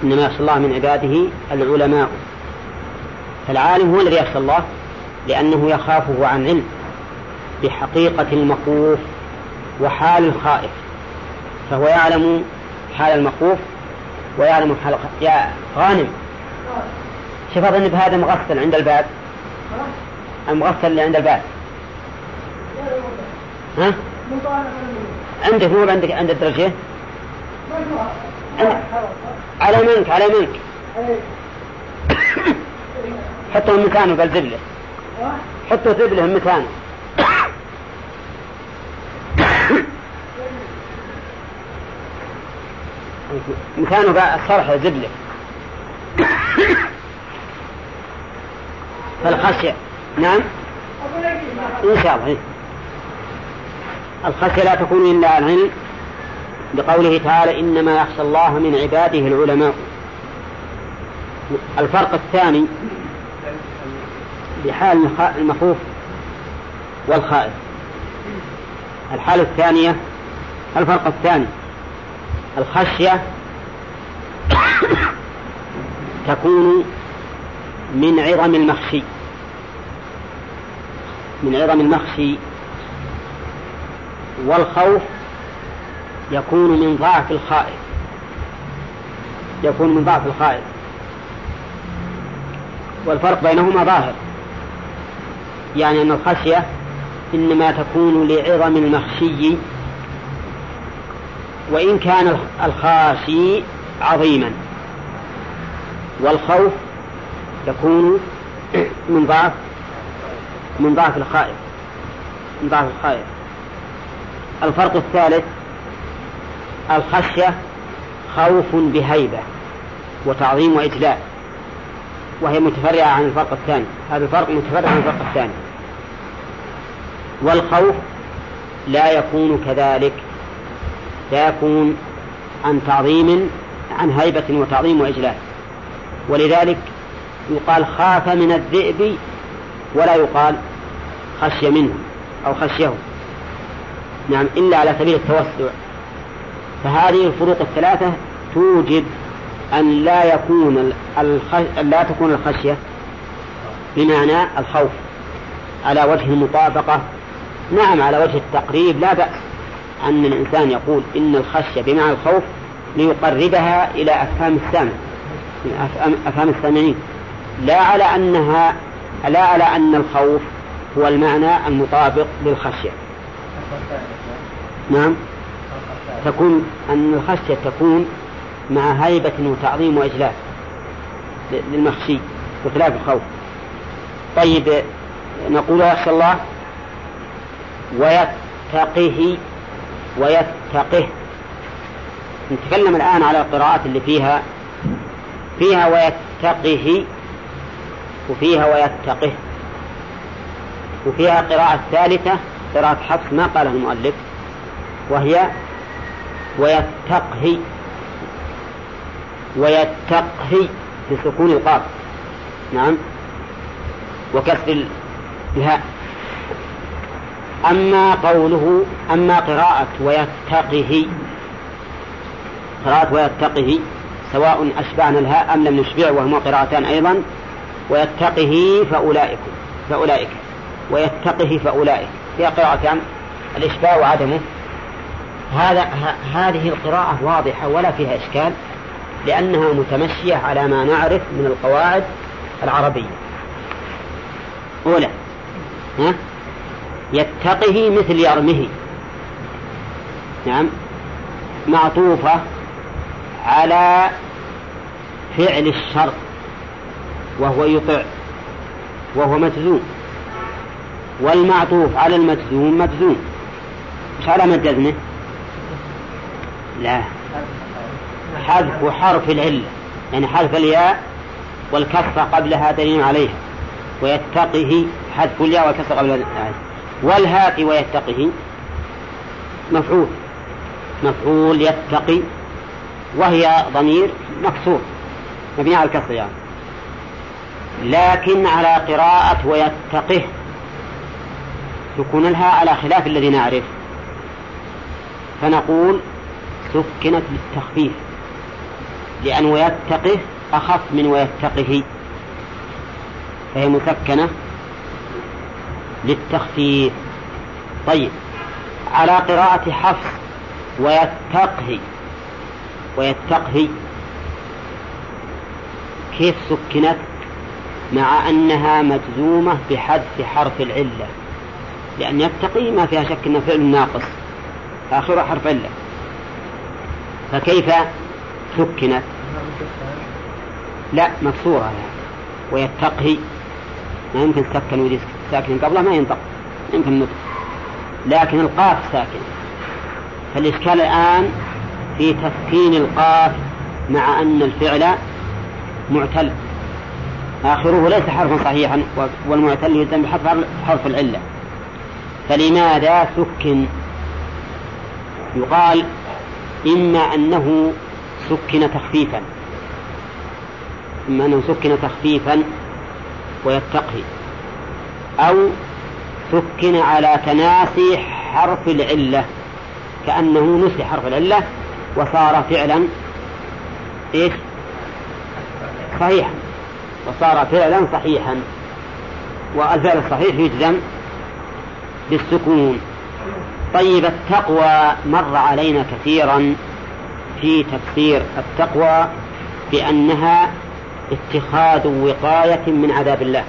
إنما يخشى الله من عباده العلماء. فالعالم هو الذي يخشى الله لأنه يخافه عن علم بحقيقة المخوف وحال الخائف. فهو يعلم حال المخوف ويعلم حال يا غانم. شوف أظن بهذا مغسل عند الباب. المغسل اللي عند الباب. ها؟ عندك مو عندك عند الدرجة؟ على منك على منك [coughs] حطه مكانه قال زبلة. حطه زبلة مكانه. [coughs] مكانه الصرح زبلة. [coughs] فالخشية. نعم؟ إن شاء الله الخشية لا تكون إلا عن علم بقوله تعالى إنما يخشى الله من عباده العلماء. الفرق الثاني بحال المخوف والخائف. الحالة الثانية الفرق الثاني الخشية [coughs] تكون من عظم المخشي من عظم المخشي والخوف يكون من ضعف الخائف. يكون من ضعف الخائف. والفرق بينهما ظاهر. يعني أن الخشية إنما تكون لعظم المخشي وإن كان الخاشي عظيما. والخوف يكون من ضعف من ضعف الخائف من ضعف الخائف. الفرق الثالث الخشية خوف بهيبة وتعظيم وإجلال وهي متفرعة عن الفرق الثاني. هذا الفرق متفرع عن الفرق الثاني. والخوف لا يكون كذلك لا يكون عن تعظيم عن هيبة وتعظيم وإجلال ولذلك يقال خاف من الذئب ولا يقال خشي منه أو خشيه. نعم إلا على سبيل التوسع. فهذه الفروق الثلاثة توجب أن لا يكون الخ... لا تكون الخشية بمعنى الخوف على وجه المطابقة. نعم على وجه التقريب لا بأس أن الإنسان يقول إن الخشية بمعنى الخوف ليقربها إلى أفهام السامع أفهام السامعين لا على أنها لا على أن الخوف هو المعنى المطابق للخشية. نعم. تكون أن الخشية تكون مع هيبة وتعظيم وإجلال للمخشي بخلاف الخوف. طيب نقول يخشى الله ويتقه ويتقه نتكلم الآن على القراءات اللي فيها فيها ويتقه وفيها ويتقه وفيها قراءة ثالثة قراءة حفص ما قالها المؤلف. وهي ويتقه ويتقه بسكون القاف. نعم. وكسر الهاء. أما قوله أما قراءة ويتقه قراءة ويتقه سواء أشبعنا الهاء أم لم نشبع وهما قراءتان أيضا ويتقه فأولئك فأولئك ويتقه فأولئك. فيها قراءتان الإشباع وعدمه. هذا هذه القراءة واضحة ولا فيها إشكال لأنها متمشية على ما نعرف من القواعد العربية. أولى ها؟ يتقه مثل يرمه. نعم. معطوفة على فعل الشر وهو يطع وهو مجزوم. والمعطوف على المجزوم مجزوم. مش على جزمه لا. حذف حرف العلة يعني حرف الياء والكسرة قبلها دليل عليها ويتقه حذف الياء والكسرة قبل والهاء ويتقه مفعول مفعول يتقي وهي ضمير مكسور مبني على الكسر يعني. لكن على قراءة ويتقه سكون الهاء على خلاف الذي نعرف. فنقول سكنت للتخفيف لأن ويتقه أخف من ويتقه. فهي مسكنة للتخفيف. طيب على قراءة حفص ويتقه ويتقه كيف سكنت؟ مع أنها مجزومة بحذف حرف العلة لأن يتقي ما فيها شك أنه فعل ناقص آخره حرف علة. فكيف سكنت؟ لا مكسورة يعني. ويتقي ما يمكن تسكن ودي ساكن قبله ما ينطق. يمكن نطق. لكن القاف ساكن. فالإشكال الآن في تسكين القاف مع أن الفعل معتل. آخره ليس حرفا صحيحا والمعتل يلزم بحذف حرف العلة. فلماذا سكن؟ يقال إما أنه سكن تخفيفا إما أنه سكن تخفيفا ويتقي أو سكن على تناسي حرف العلة كأنه نسي حرف العلة وصار فعلا إيش؟ صحيحا وصار فعلا صحيحا وأزال الصحيح يجزم بالسكون. طيب التقوى مر علينا كثيرا في تفسير التقوى بأنها اتخاذ وقاية من عذاب الله.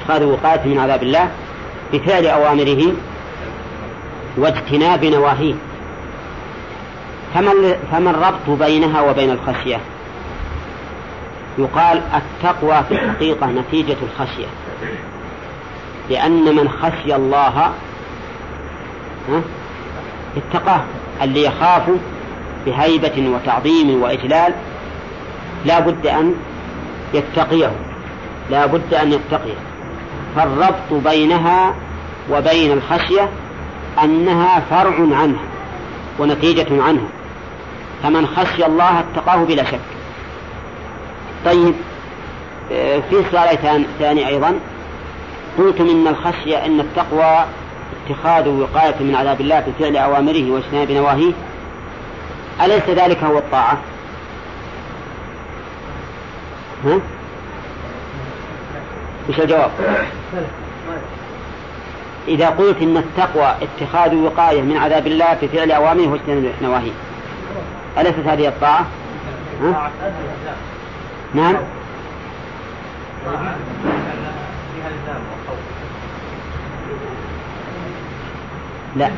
اتخاذ وقاية من عذاب الله بفعل أوامره واجتناب نواهيه. فما الربط بينها وبين الخشية؟ يقال التقوى في الحقيقة نتيجة الخشية. لأن من خشي الله اتقاه اللي يخاف بهيبة وتعظيم وإجلال لا بد أن يتقيه لا بد أن يتقيه. فالربط بينها وبين الخشية أنها فرع عنها ونتيجة عنها فمن خشي الله اتقاه بلا شك. طيب آه، في سؤال ثاني أيضا. قلتم إن الخشية إن التقوى اتخاذ وقاية من عذاب الله بفعل أوامره واجتناب نواهيه أليس ذلك هو الطاعة؟ ها؟ وش الجواب؟ إذا قلت إن التقوى اتخاذ وقاية من عذاب الله بفعل أوامره واجتناب نواهيه أليست هذه الطاعة؟ ها؟ نعم لا.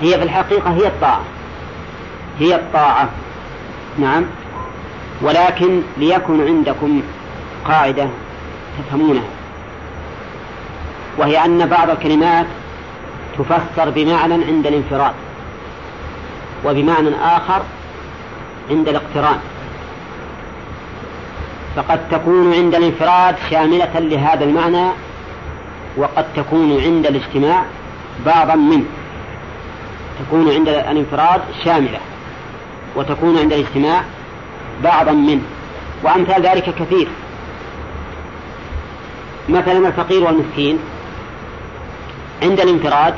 هي في الحقيقة هي الطاعة. هي الطاعة. نعم. ولكن ليكن عندكم قاعدة تفهمونها. وهي أن بعض الكلمات تفسر بمعنى عند الانفراد وبمعنى آخر عند الاقتران. فقد تكون عند الانفراد شاملة لهذا المعنى وقد تكون عند الاجتماع بعضا منه. تكون عند الانفراد شاملة وتكون عند الاجتماع بعضا منه وأمثال ذلك كثير. مثلا الفقير والمسكين. عند الانفراد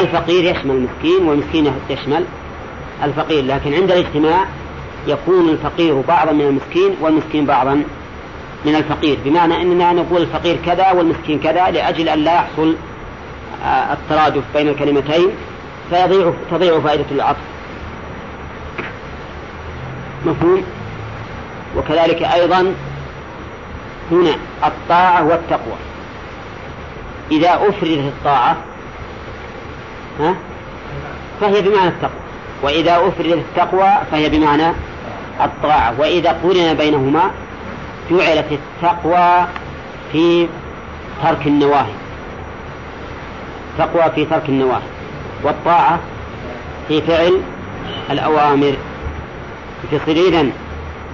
الفقير يشمل المسكين والمسكين يشمل الفقير لكن عند الاجتماع يكون الفقير بعضا من المسكين والمسكين بعضا من الفقير بمعنى أننا نقول الفقير كذا والمسكين كذا لأجل أن لا يحصل آه، الترادف بين الكلمتين فيضيع تضيع فائدة العطف. مفهوم؟ وكذلك أيضا هنا الطاعة والتقوى. إذا أفردت الطاعة ها؟ فهي بمعنى التقوى. وإذا أفردت التقوى فهي بمعنى الطاعة. وإذا قرن بينهما جعلت التقوى في ترك النواهي. تقوى في ترك النواهي. والطاعة في فعل الأوامر. في إذا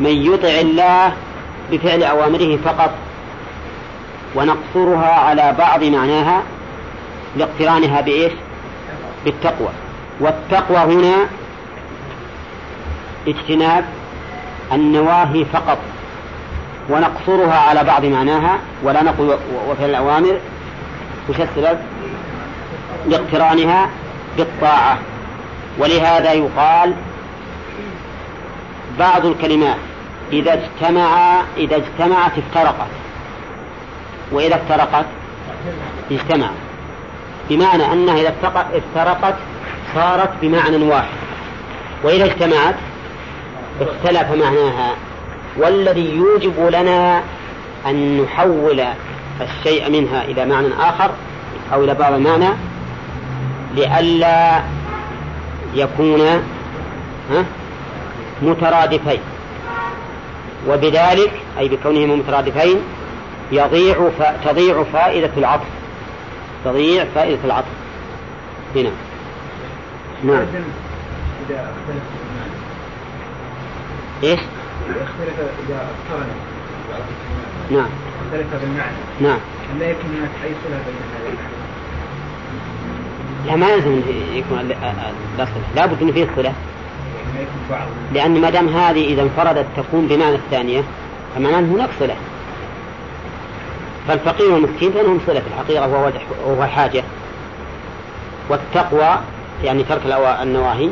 من يطع الله بفعل أوامره فقط ونقصرها على بعض معناها لاقترانها بإيش؟ بالتقوى. والتقوى هنا اجتناب النواهي فقط ونقصرها على بعض معناها ولا نقول وفعل الأوامر وش السبب؟ لاقترانها بالطاعة. ولهذا يقال بعض الكلمات إذا اجتمع إذا اجتمعت افترقت. وإذا افترقت اجتمع. بمعنى أنها إذا افترقت صارت بمعنى واحد. وإذا اجتمعت اختلف معناها. والذي يوجب لنا أن نحول الشيء منها إلى معنى آخر أو إلى بعض المعنى لئلا يكون مترادفين. وبذلك أي بكونهما مترادفين يضيع ف... تضيع فائدة العطف. تضيع فائدة العطف. هنا. نعم. إذا اختلف إيش؟ اختلف إذا اقترن نعم. اختلف بالمعنى نعم. هل لا يكون هناك أي صلة بين هذين لا ما يلزم يكون لا صلة لا بد أن فيه صلة لأن ما دام هذه إذا انفردت تكون بمعنى الثانية فمعناه هناك صلة. فالفقير والمسكين بينهم صلة في الحقيقة وهو, وهو الحاجة والتقوى يعني ترك النواهي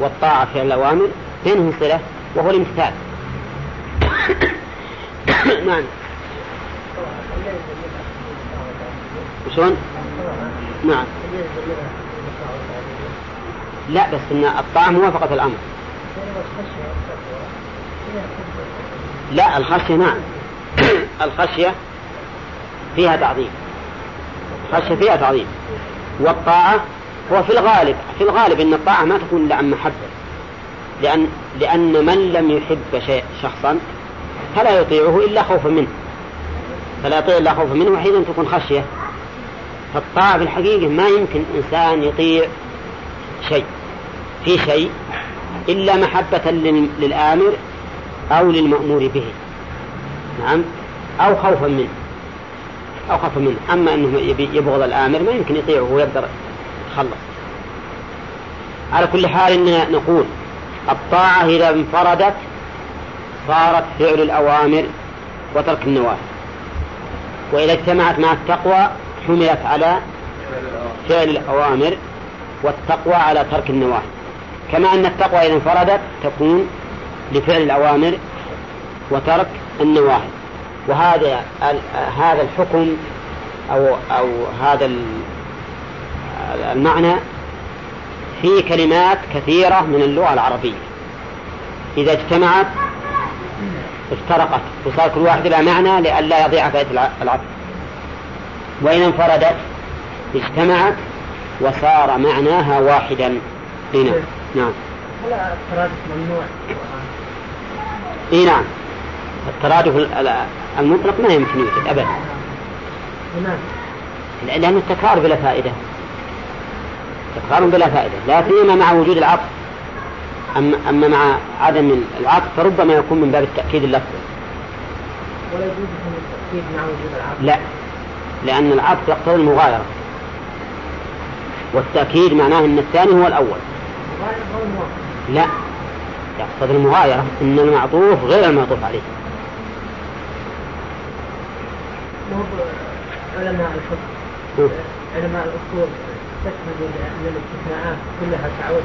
والطاعة في الأوامر بينهم صلة؟ وهو الامتثال. [coughs] نعم. شلون؟ نعم. لا بس إن الطاعة موافقة الأمر. لا الخشية نعم. [coughs] الخشية فيها تعظيم. الخشية فيها تعظيم. والطاعة هو في الغالب في الغالب إن الطاعة ما تكون إلا عن محبة. لأن لأن من لم يحب شيء شخصا فلا يطيعه إلا خوفا منه. فلا يطيع إلا خوفا منه وحينئذ تكون خشية. فالطاعة في الحقيقة ما يمكن إنسان يطيع شيء في شيء إلا محبة للآمر أو للمأمور به. نعم؟ أو خوفا منه. أو خوفا منه. أما أنه يبغض الآمر ما يمكن يطيعه ويقدر يتخلص على كل حال إننا نقول الطاعة إذا انفردت صارت فعل الأوامر وترك النواهي. وإذا اجتمعت مع التقوى حملت على فعل الأوامر والتقوى على ترك النواهي. كما أن التقوى إذا انفردت تكون لفعل الأوامر وترك النواهي. وهذا هذا الحكم أو أو هذا المعنى في كلمات كثيرة من اللغة العربية. إذا اجتمعت افترقت. وصار كل واحد لها معنى لئلا يضيع فائدة العطف وإن انفردت اجتمعت وصار معناها واحدا. هنا نعم. الترادف ممنوع؟ إي نعم. الترادف المطلق ما يمكن يوجد أبدا. نعم. لأن التكرار بلا فائدة. تكرار بلا فائدة. لا سيما مع وجود العطف أما, أما مع عدم العطف فربما يكون من باب التأكيد اللفظي. ولا يجوز التأكيد مع وجود العطف؟ لا. لأن العطف يقتضي المغايرة. والتأكيد معناه أن الثاني هو الأول. لا يقتضي المغايرة أن المعطوف غير المعطوف عليه. علماء علماء الأصول تشهد أن الاستثناءات كلها تعود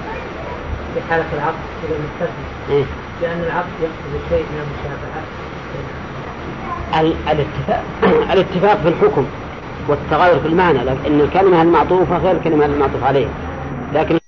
بحالة العقد إلى المستثنى إيه؟ لأن العقد يقصد شيء من المشابهة الاتفاق الاتفاق في الحكم والتغير في المعنى لأن الكلمة المعطوفة غير الكلمة المعطوف عليها لكن